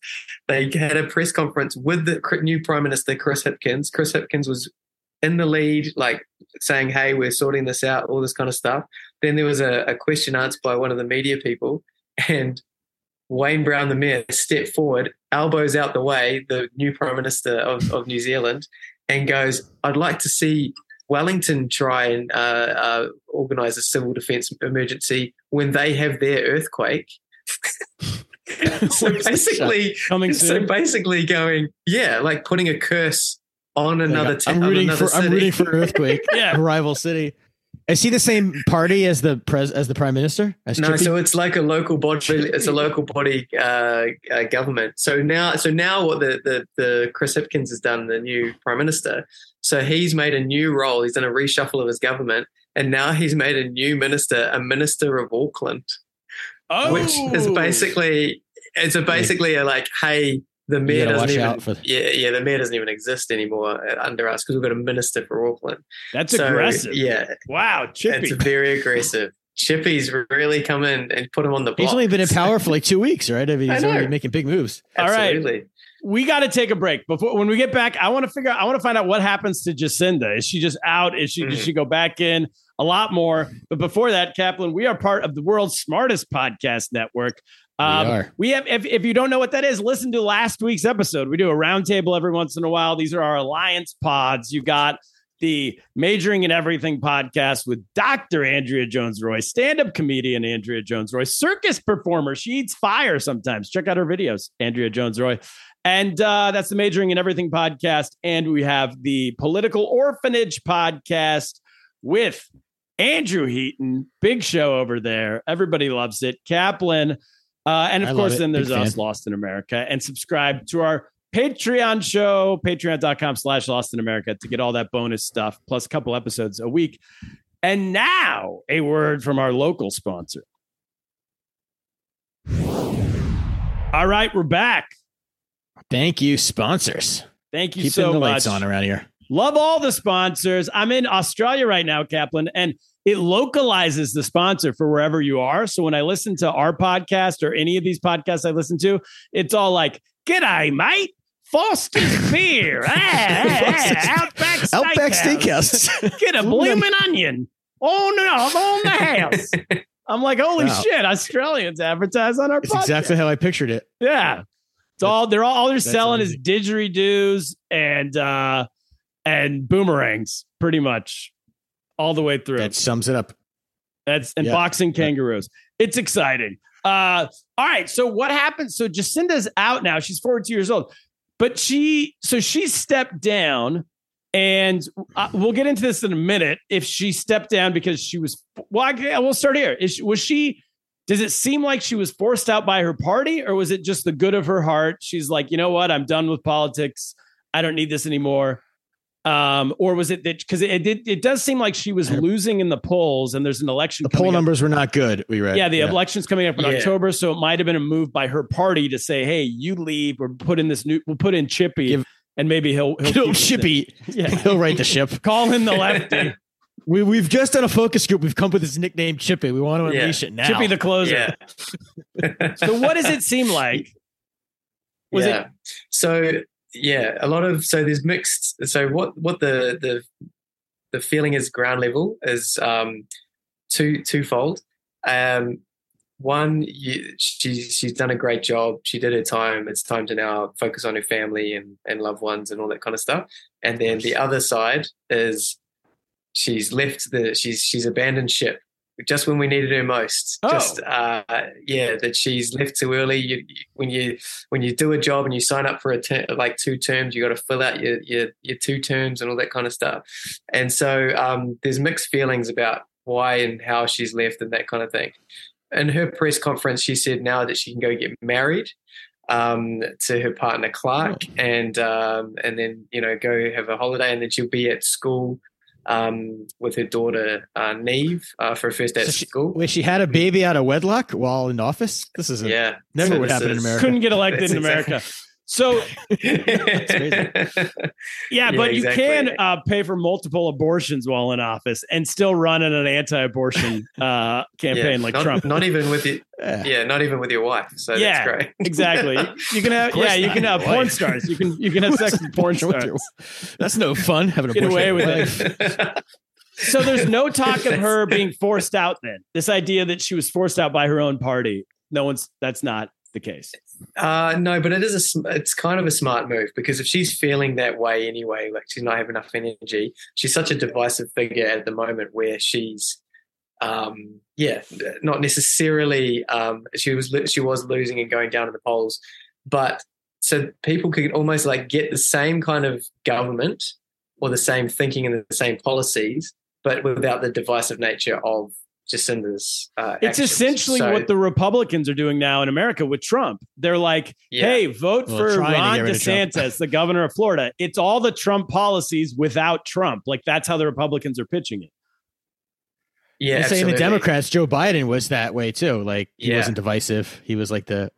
they had a press conference with the new prime minister Chris Hipkins. Chris Hipkins was in the lead, like saying, "Hey, we're sorting this out," all this kind of stuff. Then there was a, a question answered by one of the media people, and Wayne Brown, the mayor, stepped forward, elbows out the way, the new prime minister of, of New Zealand, and goes, "I'd like to see Wellington try and uh, uh, organise a civil defence emergency when they have their earthquake." so basically, coming so basically going, yeah, like putting a curse on another. Ta- I'm rooting another for. I'm rooting for earthquake. Yeah. rival city. Is he the same party as the pres as the prime minister? As No, Chippy? so it's like a local body. It's a local body uh, uh, government. So now, so now, what the, the the Chris Hipkins has done, the new prime minister. So he's made a new role. He's done a reshuffle of his government, and now he's made a new minister, a minister of Auckland, oh, which is basically it's a basically a like, hey, the mayor doesn't even out for- yeah yeah the mayor doesn't even exist anymore uh, under us because we've got a minister for Auckland. that's So, aggressive. Yeah, Wow, Chippy. it's very aggressive. Chippy's really come in and put him on the block. He's only been in power for like two weeks, right? I mean, he's know. already making big moves. All right. Absolutely. we got to take a break before when we get back. I want to figure out. I want to find out what happens to Jacinda. Is she just out? Is she? Does Mhm. she go back in? A lot more. But before that, Kaplan, we are part of the world's smartest podcast network. Um, we are. We have, if, if you don't know what that is, listen to last week's episode. We do a roundtable every once in a while. These are our alliance pods. You got the Majoring in Everything podcast with Dr. Andrea Jones Roy, stand up comedian Andrea Jones Roy, circus performer. She eats fire sometimes. Check out her videos, Andrea Jones Roy. And uh, that's the Majoring in Everything podcast. And we have the Political Orphanage podcast with Andrew Heaton. Big show over there. Everybody loves it. Kaplan. Uh, and of I course, then there's Big us, fan. Lost in America, and subscribe to our Patreon show, patreon.com slash Lost in America to get all that bonus stuff, plus a couple episodes a week. And now a word from our local sponsor. All right, we're back. Thank you, sponsors. Thank you Keeping so the much. lights on around here. Love all the sponsors. I'm in Australia right now, Kaplan, and it localizes the sponsor for wherever you are. So when I listen to our podcast or any of these podcasts I listen to, it's all like, "G'day, mate." Foster's beer, ah, ah, ah, Outback Steakhouse. Outback Steakhouse. Get a blooming onion on and off on the house. I'm like, holy Wow. shit! Australians advertise on our That's podcast. exactly how I pictured it. Yeah. It's all they're all, all they're that's selling is amazing. didgeridoos and uh and boomerangs, pretty much all the way through. That sums it up. That's and Yeah. boxing kangaroos. It's exciting. Uh all right. So what happens? So Jacinda's out now. She's 42 years old. But she so she stepped down and uh, we'll get into this in a minute if she stepped down because she was well I, we'll start here. Is was she does it seem like she was forced out by her party or was it just the good of her heart? She's like, "You know what? I'm done with politics. I don't need this anymore." Um, or was it that because it, it did it does seem like she was losing in the polls and there's an election The coming poll up numbers were not good. We read. yeah, the election's coming up in Yeah. October, so it might have been a move by her party to say, "Hey, you leave, or put in this new. We'll put in Chippy, Give- and maybe he'll he'll He'll keep us in." Chippy. Yeah, He'll right the ship. call him the lefty, We, we've just done a focus group. We've come up with this nickname Chippy. We want to Yeah. unleash it now. Chippy the closer. Yeah. So, what does it seem like? Was yeah. So yeah, a lot of so there's mixed. So what what the the the feeling is ground level is um two twofold. Um, one, you, she she's done a great job. She did her time. It's time to now focus on her family and and loved ones and all that kind of stuff. And then the other side is she's left the she's she's abandoned ship just when we needed her most. Oh. Just uh, yeah, that she's left too early. You, you, when you when you do a job and you sign up for a ter- like two terms, you got to fill out your, your your two terms and all that kind of stuff. And so um, there's mixed feelings about why and how she's left and that kind of thing. In her press conference, she said now that she can go get married um, to her partner Clarke, and um, and then you know go have a holiday, and then she'll be at school um, with her daughter uh, Neve uh, for her first day at she- school. Where she had a baby out of wedlock while in office. This is a, yeah, never So would this happen in America. couldn't get elected That's in exactly- America. So yeah, Yeah, but you can uh, pay for multiple abortions while in office and still run in an anti-abortion uh, campaign Yeah, like not, Trump. Not even with your, Yeah. yeah, not even with your wife. So Yeah, that's great. exactly. You can have yeah, you can have Why? porn stars. You can you can have sex with porn With stars. That's no fun having a Get away with it. So there's no talk of her being forced out then. This idea that she was forced out by her own party. No one's that's not the case. Uh, no, but it is a it's kind of a smart move because if she's feeling that way anyway, like she's not having enough energy, she's such a divisive figure at the moment where she's, um, yeah, not necessarily. Um, she was she was losing and going down in the polls, but so people could almost like get the same kind of government or the same thinking and the same policies, but without the divisive nature of Jacinda's. Uh, It's actions. essentially So, what the Republicans are doing now in America with Trump. They're like, Yeah. hey, vote Well, for trying Ron get rid of Trump. DeSantis, the governor of Florida. It's all the Trump policies without Trump. Like that's how the Republicans are pitching it. yeah, and saying the. Democrats, Joe Biden was that way too. Like he Yeah. wasn't divisive. He was like the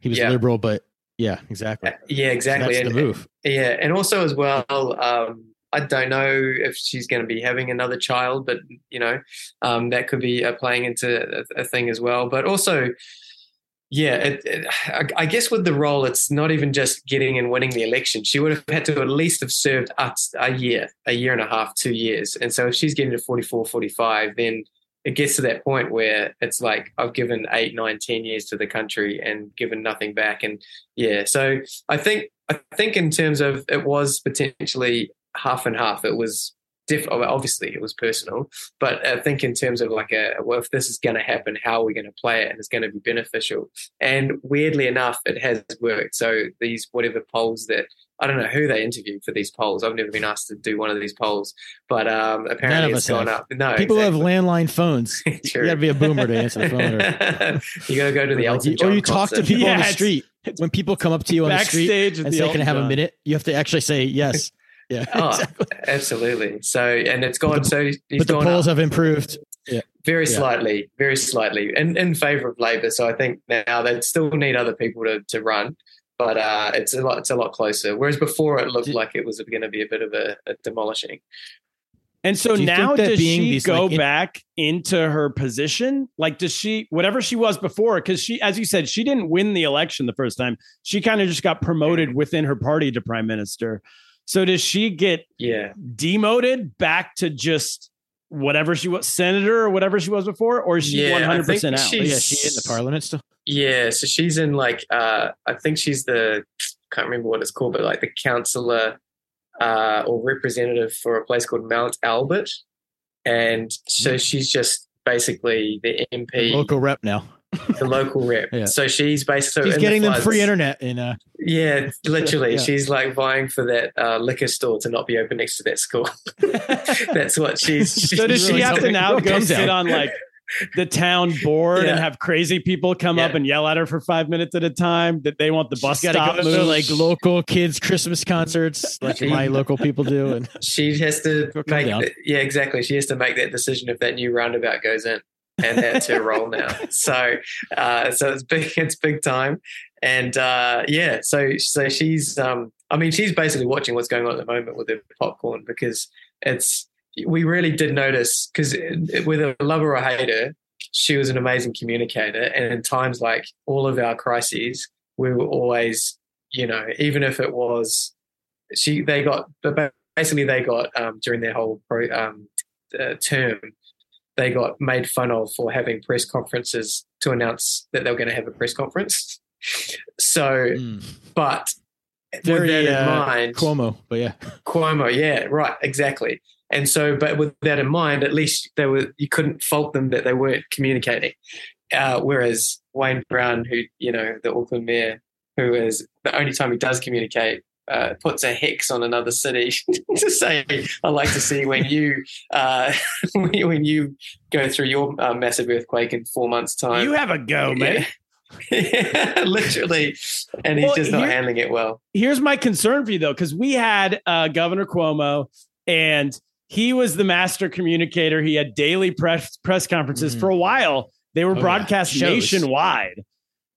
he was Yeah. liberal, but yeah, exactly. Yeah, exactly. That's and, the move. Yeah, and also as well, um, I don't know if she's going to be having another child, but you know, um, that could be uh, playing into a, a thing as well. But also, yeah, it, it, I, I guess with the role, it's not even just getting and winning the election. She would have had to at least have served a, a year, a year and a half, two years. And so if she's getting to 44, 45, then it gets to that point where it's like I've given eight, nine, ten years to the country and given nothing back. And yeah, so I think I think in terms of it was potentially half and half. It was diff- obviously it was personal, but I think in terms of like a well, if this is going to happen, how are we going to play it, and it's going to be beneficial. And weirdly enough, it has worked. So these whatever polls that I don't know who they interviewed for these polls. I've never been asked to do one of these polls, but um, apparently of it's us gone have. up. No, People exactly. have landline phones. You True. got to be a boomer to answer the phone. Or, you got to go to the or, Elton John or you talk to concert. people on the street. When people come up to you on the street and the say, "Can I have a minute?" You have to actually say yes. Yeah, Oh, exactly. absolutely. So, and it's gone. the- so he's But the gone polls up have improved. very yeah. slightly, very slightly, in, in favour of Labour. So I think now they still need other people to, to run, but uh, it's a lot. It's a lot closer. Whereas before, it looked like it was going to be a bit of a, a demolishing. And so Do now does being she these, go like, in- back into her position? Like, does she, whatever she was before, because she, as you said, she didn't win the election the first time. She kind of just got promoted within her party to prime minister. So does she get Yeah. demoted back to just whatever she was, senator or whatever she was before? Or is she 100% out? she- Oh, yeah, she in the parliament still. Yeah, so she's in like uh I think she's the can't remember what it's called, but like the councillor uh or representative for a place called Mount Albert. And so she's just basically the MP, Local rep now. The local rep. Yeah. So she's basically She's getting them free internet in uh Yeah, literally. Yeah. She's like vying for that uh, liquor store to not be open next to that school. That's what she's. she's So does she really have to now go sit on like the town board and have crazy people come up and yell at her for five minutes at a time that they want the bus She's stop to go to like local kids Christmas concerts, like She- my local people do, and She has to make. down. th- yeah, exactly. She has to make that decision if that new roundabout goes in, and that's her role now. So, uh, so it's big. It's big time, and uh, yeah. So, so she's. Um, I mean, she's basically watching what's going on at the moment with the popcorn because it's. We really did notice because whether love her or hate her, she was an amazing communicator, and in times like all of our crises, we were always, you know, even if it was, she they got, but basically they got um, during their whole pro, um, uh, term, they got made fun of for having press conferences to announce that they were going to have a press conference. So, mm, but very with that in uh, mind, Cuomo. But yeah, Cuomo, yeah, right, exactly. And so, but with that in mind, at least they were you couldn't fault them that they weren't communicating. Uh, whereas Wayne Brown, who you know the Auckland mayor, who is the only time he does communicate, uh, puts a hex on another city to say, "I like to see when you uh, when you go through your uh, massive earthquake in four months' time." you have a go, man. Yeah. literally, and he's Well, just not here- handling it well. Here's my concern for you though, because we had uh, Governor Cuomo and he was the master communicator. He had daily press press conferences Mhm. for a while. They were Oh, broadcast Shows. nationwide,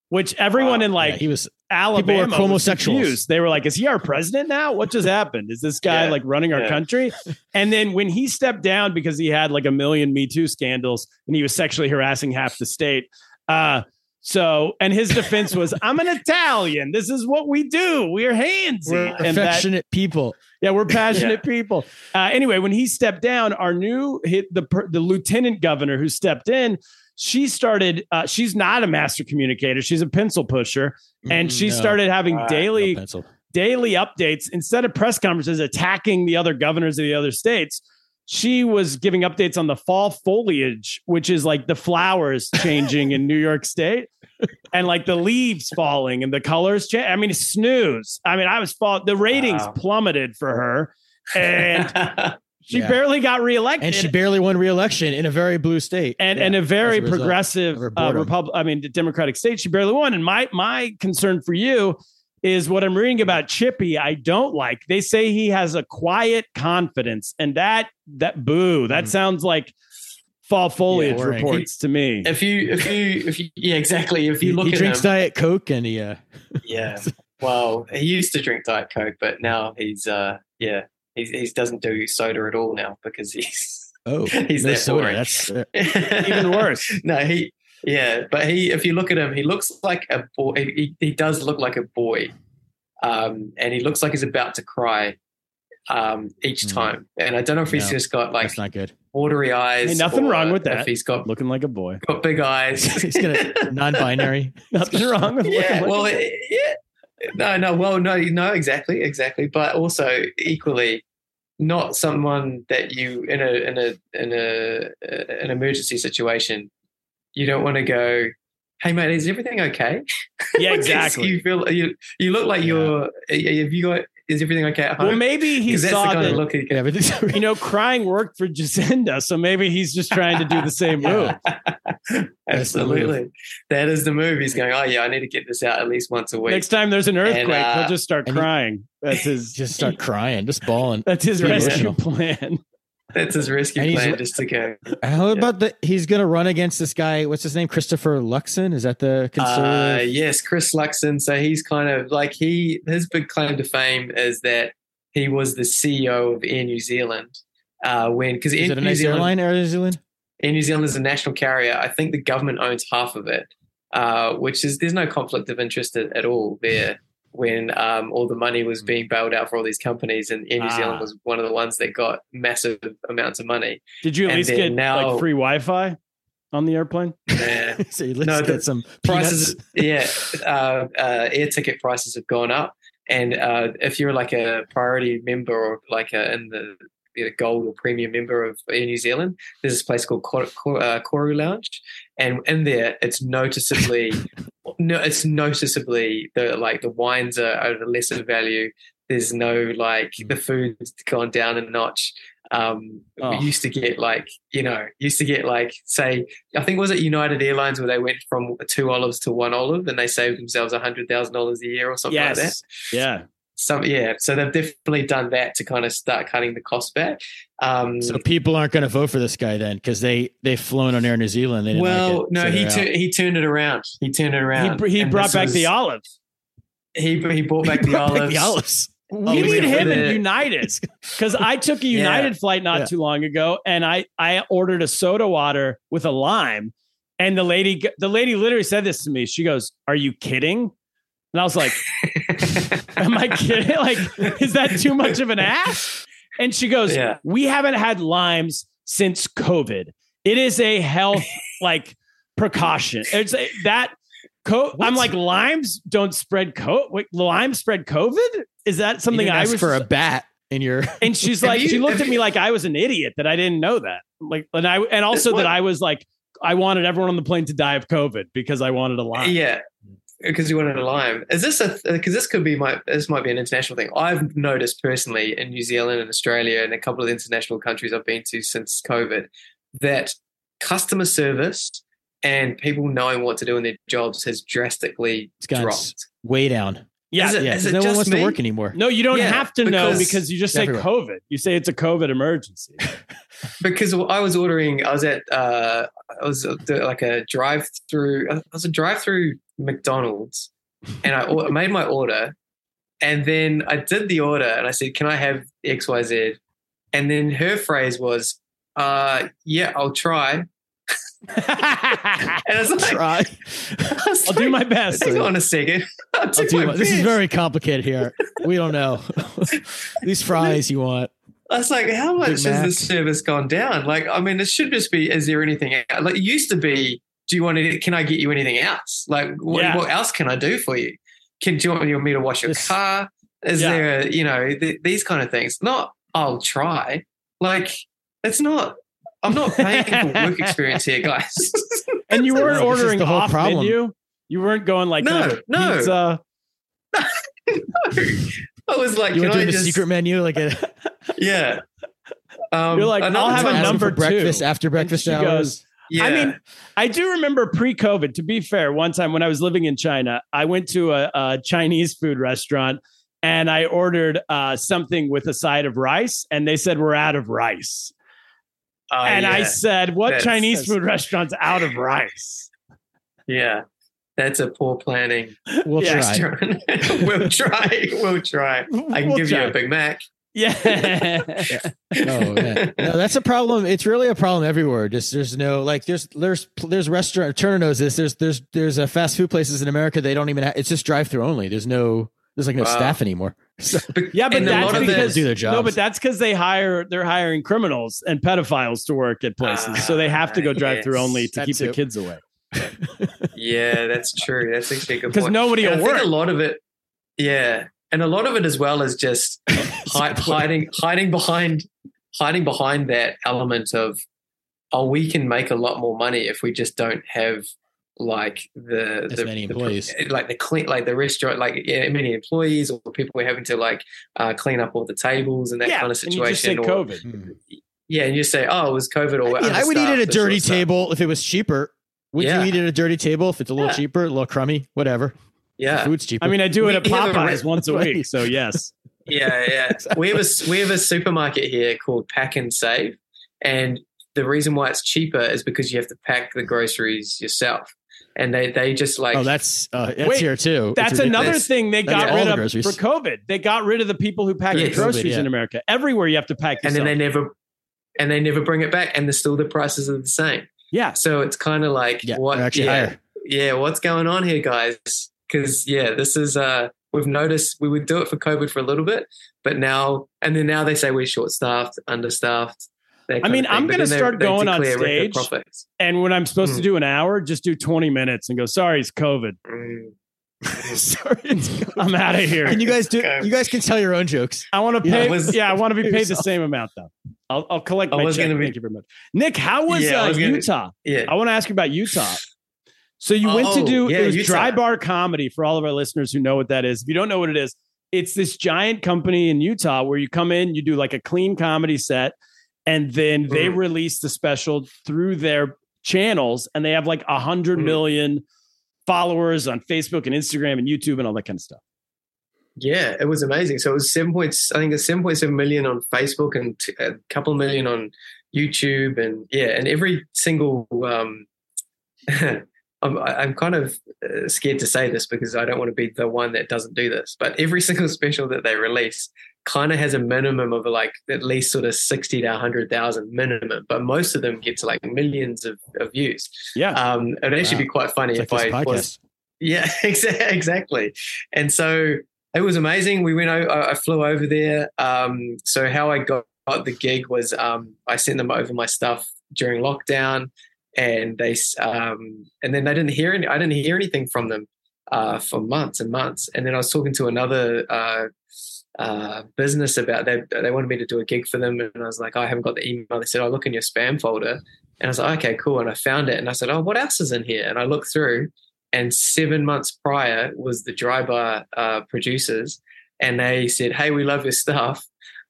which everyone Wow. in like yeah, he was. Alabama People were homosexuals. confused. They were like, "Is he our president now? What just happened? Is this guy Yeah. like running our Yeah. country?" And then when he stepped down because he had like a million Me Too scandals and he was sexually harassing half the state. Uh, so, and his defense was, "I'm an Italian. This is what we do. We're handsy." We're and that, affectionate people. yeah, we're passionate people. Uh, anyway, when he stepped down, our new hit the per- the lieutenant governor who stepped in. She started. Uh, she's not a master communicator. She's a pencil pusher, and she Mm, No, started having Uh, daily no daily updates instead of press conferences attacking the other governors of the other states. She was giving updates on the fall foliage, which is like the flowers changing in New York State and like the leaves falling and the colors change. I mean, snooze. I mean, I was fall. The ratings Wow. plummeted for her, and she Yeah. barely got reelected. And she barely won re-election in a very blue state. and Yeah, and a very a progressive of her uh. Republic. I mean, the Democratic state. She barely won. And my my concern for you is what I'm reading about Chippy. I don't like. They say he has a quiet confidence, and that that boo. That Mm. sounds like fall foliage boring. reports to me. if you, if you, if you, yeah, exactly. If you he, look he at drinks him, Diet Coke and he uh, Yeah. Well, he used to drink Diet Coke, but now he's uh yeah, he he doesn't do soda at all now because he's oh He's no that soda. boring. That's uh, Even worse. no, he yeah, but he if you look at him, he looks like a boy. He, he does look like a boy, um, and he looks like he's about to cry um each Hmm. time. And I don't know if he's No, just got like that's not good. watery eyes. Hey, nothing or wrong with If that. he's got Looking like a boy. got big eyes. He's gonna non-binary. Nothing wrong with looking yeah, like well, a boy. yeah, no, no, well, no, no, exactly, exactly, but also equally not someone that you in a in a in a uh, an emergency situation, you don't want to go. Hey mate, is everything okay? yeah, exactly. you feel you you look like Yeah. you're. Have you got? Is everything okay at home? well, maybe he 'Cause that's the saw that. look he Yeah, everything's you know, crying worked for Jacinda, so maybe he's just trying to do the same move. That's the Absolutely, that is the move. He's going. Oh yeah, I need to get this out at least once a week. Next time there's an earthquake, uh, he'll just start and he- crying. That's his. just start crying, just bawling. That's his Yeah. rescue plan. That's his rescue And plan, just to go. How about the? He's gonna run against this guy. What's his name? Christopher Luxon. Is that the Uh, conservative? yes, Chris Luxon. So he's kind of like he his big claim to fame is that he was the CEO of Air New Zealand, uh, when because Is in it a New nice Zealand, airline, Air New Zealand? in New Zealand as a national carrier, I think the government owns half of it, uh, which is there's no conflict of interest at, at all there. When um, all the money was being bailed out for all these companies, and Air New Ah. Zealand was one of the ones that got massive amounts of money. Did you at And least get now- like free Wi-Fi on the airplane? Yeah. so you let's No, get some prices, peanuts. yeah, uh, uh, air ticket prices have gone up, and uh, if you're like a priority member or like a, in the gold or premium member of Air New Zealand, there's this place called uh, Koru Lounge, and in there it's noticeably, no, it's noticeably the like the wines are, are of a lesser value. There's no like the food's gone down a notch. Um, Oh. We used to get like you know used to get like say I think was it United Airlines where they went from two olives to one olive and they saved themselves a hundred thousand dollars a year or something like that. yes. Yeah. Some yeah, so they've definitely done that to kind of start cutting the cost back. Um, So people aren't going to vote for this guy then because they they've flown on Air New Zealand. They didn't like well, it, no, so he tu- he turned it around. He turned it around. br- he brought back was- the olives. He he brought back the Brought back olives. the olives. We Oh, need him in United because I took a Yeah. United flight not Yeah. too long ago, and I I ordered a soda water with a lime, and the lady the lady literally said this to me. She goes, "Are you kidding?" And I was like, "Am I kidding? Like, is that too much of an ask?" And she goes, Yeah. "We haven't had limes since COVID. It is a health like precaution. It's a, that." Co- I'm like limes don't spread co wait, limes spread COVID. Is that something I was for a bat in your. and she's like, you- she looked at me you- like I was an idiot that I didn't know that. Like, and I and also that I was like, I wanted everyone on the plane to die of COVID because I wanted a line. Yeah, because you wanted a lime. Is this a? Because this could be my. This might be an international thing. I've noticed personally in New Zealand and Australia and a couple of international countries I've been to since COVID that customer service and people knowing what to do in their jobs has drastically It's gone s- dropped. way down. Yeah. Is it- Yeah, is 'cause it no one wants me? to work anymore. No, you don't Yeah, have to know because- because you just say Everywhere. COVID. You say it's a COVID emergency. because I was ordering. I was at. Uh, I was uh, like a drive through. I was a drive through McDonald's, and I made my order, and then I did the order, and I said, "Can I have X Y Z?" And then her phrase was, uh, "Yeah, I'll try." And like, Try. I'll do my best. Hang on a second. I'll I'll do my this is very complicated here. We don't know. These fries you want. I was like, how much has Mac. the service gone down? Like, I mean, it should just be, is there anything? Like, it used to be, do you want to, can I get you anything else? Like, what, Yeah. what else can I do for you? Can, do you want me to wash your This- car? Is Yeah. there, you know, th- these kind of things? Not, I'll try. Like, it's not, I'm not paying for work experience here, guys. and you weren't ordering the whole off problem. menu. You weren't going like No, "Can I a no. pizza. I was like, You can went I to the just, secret menu like a yeah. Um, You're like, I'll have a number for breakfast after breakfast she hours. goes, Yeah. I mean, I do remember pre-COVID. To be fair, one time when I was living in China, I went to a, a Chinese food restaurant and I ordered uh, something with a side of rice, and they said we're out of rice. Oh, and I said, "What That's- Chinese that's- food restaurant's out of rice?" yeah. That's a poor planning. We'll Yeah. try. we'll try. We'll try. I can We'll give you a Big Mac. Yeah, Oh, yeah. no, that's a problem. It's really a problem everywhere. Just there's no like there's there's there's restaurant. Turner knows this. There's there's there's a fast food places in America. They don't even. have It's just drive through only. There's no there's like no Wow. staff anymore. So, yeah, but that's because do their no, but that's because they hire they're hiring criminals and pedophiles to work at places, so they have to go Ah, drive through only to keep the kids away. Yeah, that's true. That's actually a good Because nobody And will work. a lot of it, yeah, and a lot of it as well is just hi- hiding, hiding behind, hiding behind that element of, oh, we can make a lot more money if we just don't have like the As the, many the- employees. like the clean, like the restaurant, like yeah, many employees or people were having to like uh, clean up all the tables and that yeah, kind of and you just situation. or, COVID. hmm. yeah, and you say, oh, it was COVID or Yeah, I would eat at a dirty of stuff. table if it was cheaper. Would Yeah. you eat at a dirty table if it's a little Yeah. cheaper, a little crummy, whatever? Yeah, Food's cheaper. I mean, I do it at have a Popeyes once a week, so yes. yeah, yeah. We have a we have a supermarket here called Pack and Save, and the reason why it's cheaper is because you have to pack the groceries yourself, and they they just like oh, that's uh, that's Wait, here too. It's That's another thing they got all rid the of groceries. for COVID. They got rid of the people who pack Yeah, the COVID, groceries yeah. in America. Everywhere you have to pack and yourself. then they never and they never bring it back, and the still the prices are the same. Yeah. So it's kind of like Yeah, what? actually yeah, higher. yeah, what's going on here, guys? Because yeah, this is uh, we've noticed we would do it for COVID for a little bit, but now and then now they say we're short staffed, understaffed. That I mean. I'm gonna then they- start they going on stage. And when I'm supposed to Mm. do an hour, just do 20 minutes and go, sorry, it's COVID. Mm. sorry, it's COVID. I'm out of here. Can you guys do? Okay. You guys can tell your own jokes. I want to Yeah, pay. I was- yeah, I want to be paid the same amount though. I'll, I'll collect I my was check. gonna be- Thank you very much, Nick. How was, Yeah, uh, was gonna- Utah? Yeah. I want to ask you about Utah. So you went to Oh, do yeah, it was Utah. dry bar comedy for all of our listeners who know what that is. If you don't know what it is, it's this giant company in Utah where you come in, you do like a clean comedy set, and then they Mm. release the special through their channels, and they have like a hundred Mm. million followers on Facebook and Instagram and YouTube and all that kind of stuff. Yeah, it was amazing. So it was seven points. I think it's seven point seven million on Facebook and a couple million on YouTube, and yeah, and every single. Um, I'm, I'm kind of uh, scared to say this because I don't want to be the one that doesn't do this. But every single special that they release kind of has a minimum of like at least sort of sixty to hundred thousand minimum. But most of them get to like millions of, of views. Yeah. Um, it'd actually Wow. be quite funny It's if this I podcast. was yeah, exactly. And so it was amazing. We went. I flew over there. Um, so how I got, the gig was um, I sent them over my stuff during lockdown, and they s- um, and then they didn't hear any. I didn't hear anything from them uh, for months and months. And then I was talking to another. Uh, uh, business about they they wanted me to do a gig for them, and I was like, I haven't got the email. They said, "Oh, look in your spam folder," and I was like, "Okay, cool." And I found it, and I said, "Oh, what else is in here?" And I looked through, and seven months prior was the dry bar uh, producers. And they said hey we love your stuff.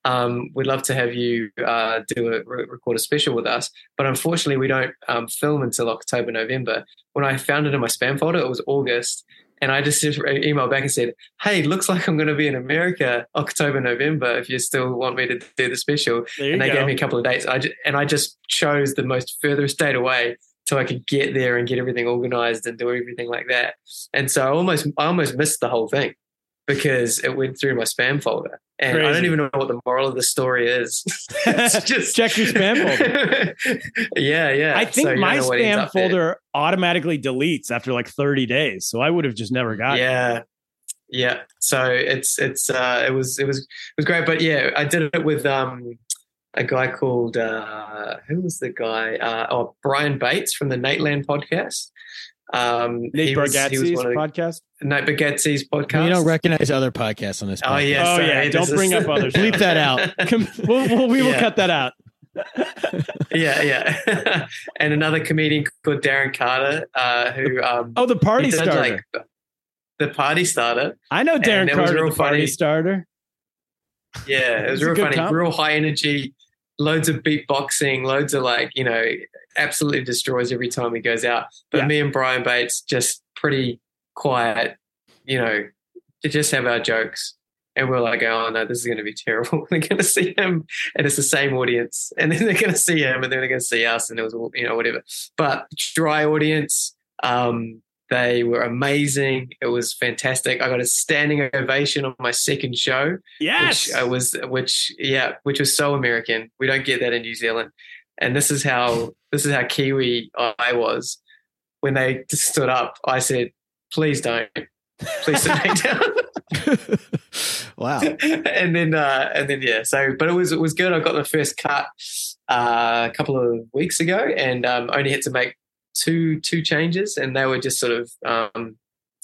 Um, we'd love to have you uh, do a re- record a special with us. But unfortunately we don't um, film until october november. When i found it in my spam folder it was august and i just sent an email back and said hey looks like i'm going to be in america october november if you still want me to do the special and they go. gave me a couple of dates. I just, and I just chose the most furthest date away so I could get there and get everything organized and do everything like that. And so I almost I almost missed the whole thing because it went through my spam folder. And I don't even know what the moral of the story is. just Check your spam folder. yeah, yeah. I think So my know what ends spam folder automatically deletes after like 30 days. So I would have just never got it. yeah yeah so it's it's uh it was it was it was great but yeah i did it with um a guy called uh who was the guy uh oh brian bates from the nateland podcast um Nate he was, he was Bargatze's one podcast. nate Bargatze's podcast You don't recognize other podcasts on this. oh podcast. yeah Oh, sorry, yeah, don't is- bring up others. Bleep that out. Com- we'll, we'll- we will Yeah. cut that out. yeah yeah and another comedian called darren carter uh who um Oh, the party he starter. like, the party starter I know Darren and it was Carter, real the party funny. starter. Yeah, it was It's real funny. comp. Real high energy, loads of beatboxing, loads of like, you know, absolutely destroys every time he goes out. But Yeah. me and Brian Bates just pretty quiet, you know, to just have our jokes. And we're like, oh no, this is going to be terrible. they're going to see him, and it's the same audience, and then they're going to see him, and then they're going to see us, and it was, you know, whatever. But dry audience, um, they were amazing. It was fantastic. I got a standing ovation on my second show Yes. which uh, was which yeah which was so american we don't get that in new zealand and this is how this is how kiwi i was. When they stood up i said please don't. Please sit back down. Wow. and then uh and then yeah so but it was it was good. I got the first cut uh, a couple of weeks ago and um only had to make two two changes and they were just sort of um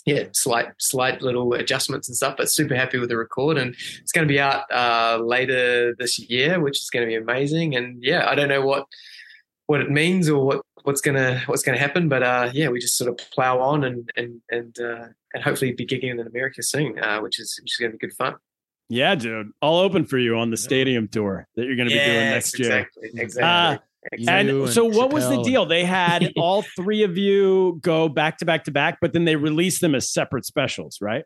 yeah, slight slight little adjustments and stuff, but super happy with the record, and it's going to be out uh, later this year, which is going to be amazing. And yeah, I don't know what what it means or what what's gonna what's gonna happen, but uh, yeah, we just sort of plow on and and and uh, and hopefully be gigging in America soon, uh, which is which is going to be good fun. yeah, dude. All open for you on the stadium tour that you're going to be doing Yes, next year. exactly, exactly. Exactly. You And so, what was the deal? They had all three of you go back to back to back, but then they released them as separate specials, right?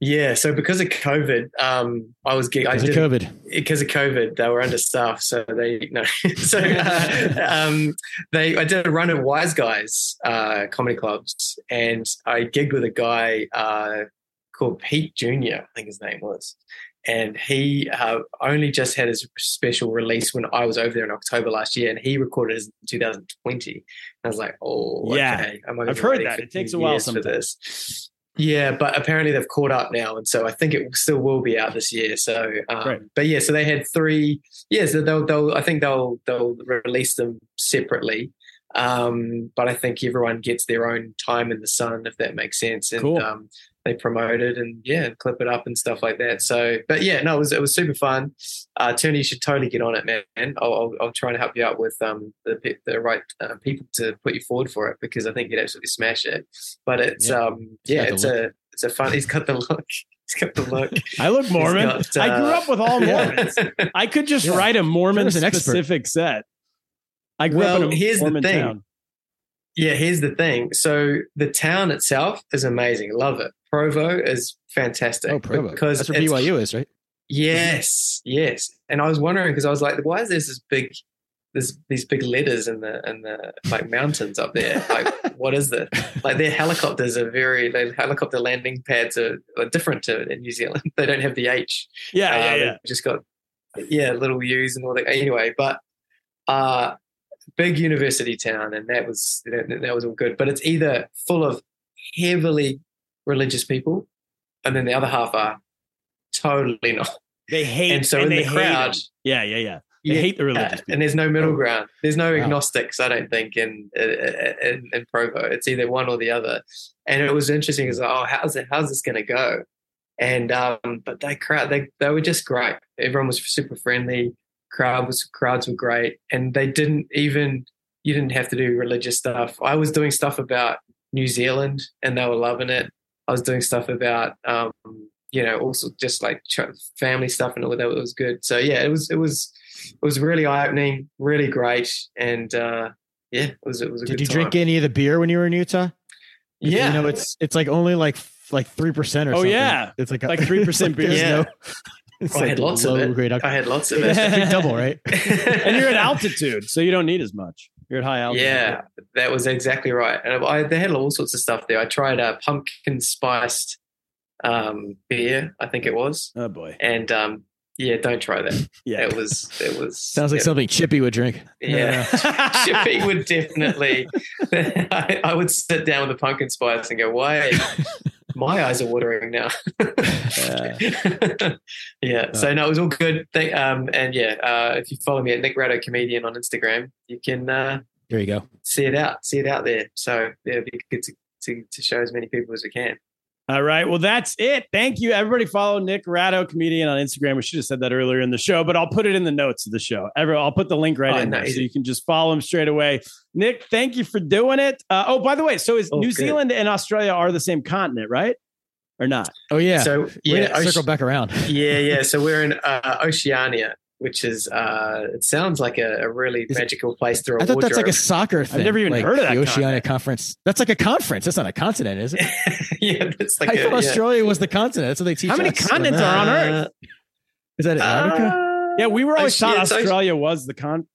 yeah, so because of COVID, um, I was gig- I Because of did COVID. because of COVID, they were understaffed, so they no. so uh, um, they I did a run at Wise Guys uh, comedy clubs, and I gigged with a guy uh, called Pete Junior, I think his name was, and he uh, only just had his special release when I was over there in October last year, and he recorded his in 2020. I was like, oh, Yeah. okay. I've heard that. It takes a while years for this. Yeah, but apparently they've caught up now, and so I think it still will be out this year. So, um, but yeah, so they had three. Yeah, so they'll, they'll I think they'll they'll release them separately. Um, but I think everyone gets their own time in the sun, if that makes sense. And Cool. um, they promote it and yeah, and clip it up and stuff like that. So, but yeah, no, it was it was super fun. Uh, Tony, you should totally get on it, man. I'll I'll, I'll try and help you out with um the the right uh, people to put you forward for it because I think you'd absolutely smash it. But it's Yeah. um yeah, it's a it's a fun. He's got the look. He's got the look. I look Mormon. got, I grew uh, up with all Mormons. I could just Yeah. write a Mormon Trevor's an expert. specific set. I grew Well, up in a here's the thing. town. Yeah, here's the thing. So the town itself is amazing. Love it. Provo is fantastic. Oh, Provo. Because That's where it's- BYU is, right? Yes, yes. And I was wondering because I was like, why is there this big, this these big letters in the in the like mountains up there? Like, what is this? Like their helicopters are very, their helicopter landing pads are, are different to in New Zealand. They don't have the H. Yeah, yeah, Uh, yeah. Just got yeah, little U's and all that. Anyway, but uh big university town, and that was that, that was all good. But it's either full of heavily religious people, and then the other half are totally not. They hate and so and in they the crowd. Yeah, yeah, yeah. They hate the religious people. and there's no middle ground. There's no Wow. agnostics, I don't think, in, in in Provo. It's either one or the other. And it was interesting because oh, how's it? How's this going to go? And um, but they crowd, they they were just great. Everyone was super friendly. Crowd was crowds were great, and they didn't even you didn't have to do religious stuff. I was doing stuff about New Zealand, and they were loving it. I was doing stuff about um, you know also just like family stuff, and all that it was good. So yeah, it was it was it was really eye opening, really great, and uh, yeah, it was it was a Did good you time. drink any of the beer when you were in Utah? Yeah, You know, it's it's like only like like three percent or Oh, something. yeah. It's like a- Like 3% it's like beer. Yeah. no- it's I had lots of it. grade I had lots of That's it. the big double, right? and you're at altitude, so you don't need as much. You're at high altitude. Yeah, that was exactly right. And I, they had all sorts of stuff there. I tried a pumpkin spiced um, beer, I think it was, Oh boy. and um, yeah, don't try that. Yeah. It was it was Sounds like yeah, something Chippy would drink. Yeah, Chippy would definitely. I, I would sit down with the pumpkin spice and go, "Why? My eyes are watering now." yeah. So no, it was all good. Thank, um, and yeah, uh, if you follow me at Nick Rado Comedian on Instagram, you can uh, There you go. see it out, see it out there. So yeah, it'd be good to, to, to show as many people as we can. All right. Well, that's it. Thank you. Everybody follow Nick Rado, comedian on Instagram. We should have said that earlier in the show, but I'll put it in the notes of the show. Every, I'll put the link right Oh, in there so you can just follow him straight away. Nick, thank you for doing it. Uh, oh, by the way, so is Oh, New good. Zealand and Australia are the same continent, right? Or not? Oh yeah. So yeah, gonna circle back around. yeah, yeah. So we're in uh, Oceania, which is uh, it sounds like a, a really Is it- magical place through a I thought that's like a soccer thing. I've never even like heard of that The Oceania continent. Conference. That's like a conference. That's not a continent, is it? yeah, it's like I a, thought yeah. Australia was the continent. That's what they teach. How many us. continents are on Earth? Uh, Is that Antarctica? uh, Yeah, we were always Oce- taught yeah, it's Oce- Australia was the con.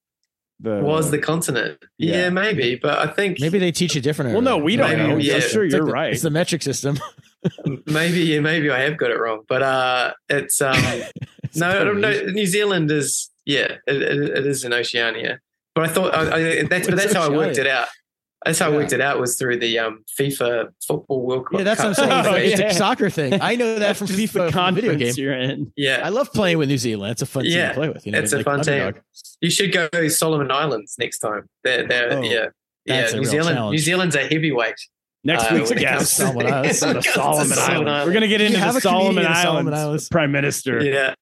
The was the continent. Yeah. Yeah. maybe, but I think Maybe they teach it different. well, no, we don't Maybe, know. yeah. I'm sure It's you're like the- right. It's the metric system. maybe yeah, maybe I have got it wrong. But uh, it's um, It's no, I don't know. Polynesian. New Zealand is yeah, it, it, it is in Oceania. But I thought I, I, that's but What's that's how I worked it out. That's how I worked it out was through the um, FIFA football World Cup. Yeah, that's what I'm saying. Oh, It's, yeah. a soccer thing. I know that from FIFA the from the video game. you're in. Yeah, I love playing with New Zealand. It's a fun team to play with. You know, it's a like fun underdog. team. You should go to Solomon Islands next time. They're, they're, Oh, yeah, yeah. a New real Zealand, challenge. New Zealand's a heavyweight. Next Uh, week's when guest. Solomon Islands. when the it comes to Solomon Solomon Islands. We're gonna get into the Solomon Islands, Solomon Islands? Prime Minister. Yeah.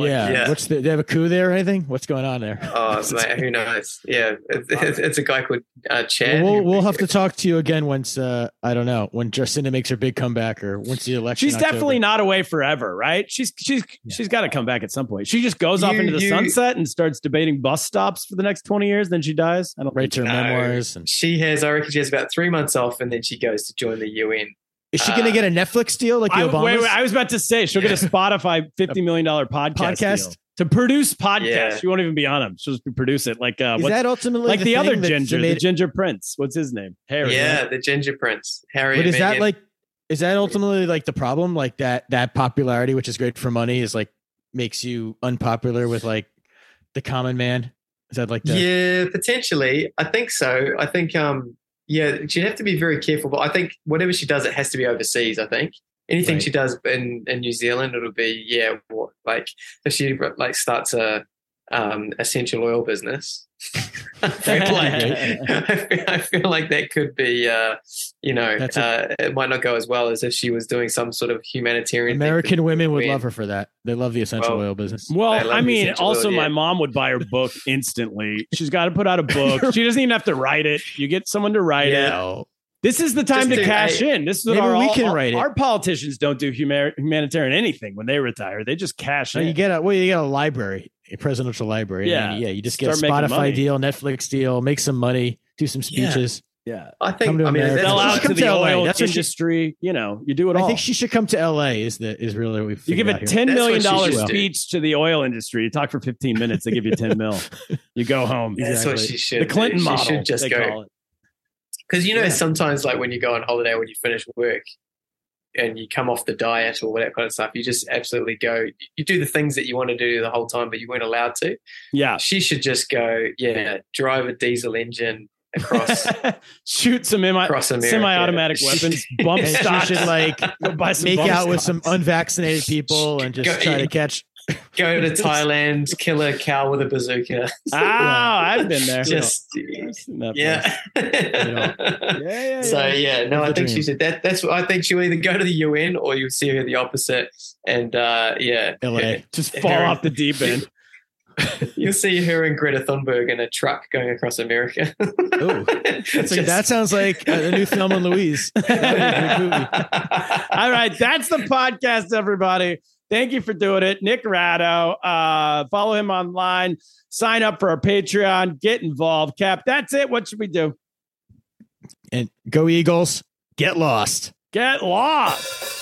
Yeah. Yeah. What's the, do they have a coup there or anything? What's going on there? Oh, mate, who knows? Yeah, it's, it's, it's a guy called uh, Chad. Well, we'll, we'll have to talk to you again once uh, I don't know when Jacinda makes her big comeback or once the election. She's in October. definitely not away forever, right? She's she's she's got to come back at some point. She just goes off into the you- sunset and starts debating bus stops for the next twenty years. Then she dies. I don't. writes her No. memoirs. And She has, I reckon, she has about three months off, and then she goes to join the UN. Is she going to get a Netflix deal like the I, Obamas? wait, wait, I was about to say she'll get a Spotify fifty million dollar podcast, Podcast? deal to produce podcasts. Yeah. She won't even be on them. She'll just produce it like uh, is that ultimately like the, thing other ginger, made- the ginger prince. What's his name? Harry. yeah, the Ginger Prince, Harry. But is that like is that ultimately like the problem? Like that that popularity, which is great for money, is like makes you unpopular with like the common man. Is that like the Yeah, potentially. I think so. I think um yeah, she'd have to be very careful. But I think whatever she does, it has to be overseas. I think anything Right. she does in, in New Zealand, it'll be yeah, what, like if she like starts a um, essential oil business. I feel like I feel, I feel like that could be uh, you know a- uh, it might not go as well as if she was doing some sort of humanitarian. American for women would UN. love her for that. They love the essential Well, oil business. Well, I mean, also oil, my mom would buy her book instantly. She's got to put out a book. She doesn't even have to write it. You get someone to write it. No. This is the time Just to do- cash I- in. This is what our, we all- can all- write it. Our politicians don't do humani- humanitarian anything when they retire. They just cash No, in. you get a well, you get a library, a presidential library. Yeah. and yeah. You just get a Spotify money. deal, Netflix deal, make some money, do some speeches. yeah. I Come think. to I mean, America. that's Sell what what out to come the to LA. oil That's what she- industry. you know, you do it all. I think she should come to LA. Is the is really what we you give a here. ten That's million what she do. speech to the oil industry. You talk for fifteen minutes. They give you ten mil. You go home. That's what she should. The Clinton do. She model. should just they go. Because you know, Yeah. sometimes like when you go on holiday, when you finish work and you come off the diet or that kind of stuff, you just absolutely go. You do the things that you want to do the whole time, but you weren't allowed to. Yeah. She should just go, yeah, drive a diesel engine across Shoot some semi- across America. semi-automatic weapons. Bump And stocks. should like Go buy some make bump out with some unvaccinated people and just Go- try to catch. Go to Thailand, kill a cow with a bazooka. Oh, I've been there. Just I've seen that place. yeah. Yeah, yeah, So yeah. yeah, no, I think she said. That that's what I think she'll either go to the UN or you'll see her the opposite. And uh, yeah, LA. Just fall Very- off the deep end. You'll see her and Greta Thunberg in a truck going across America. Ooh. Like- Just- that sounds like a, new Thelma and Louise. That would be a good movie. All right, that's the podcast, everybody. Thank you for doing it, Nick Rado. Uh, follow him online. Sign up for our Patreon. Get involved, Cap. That's it. What should we do? And go Eagles. Get lost. Get lost.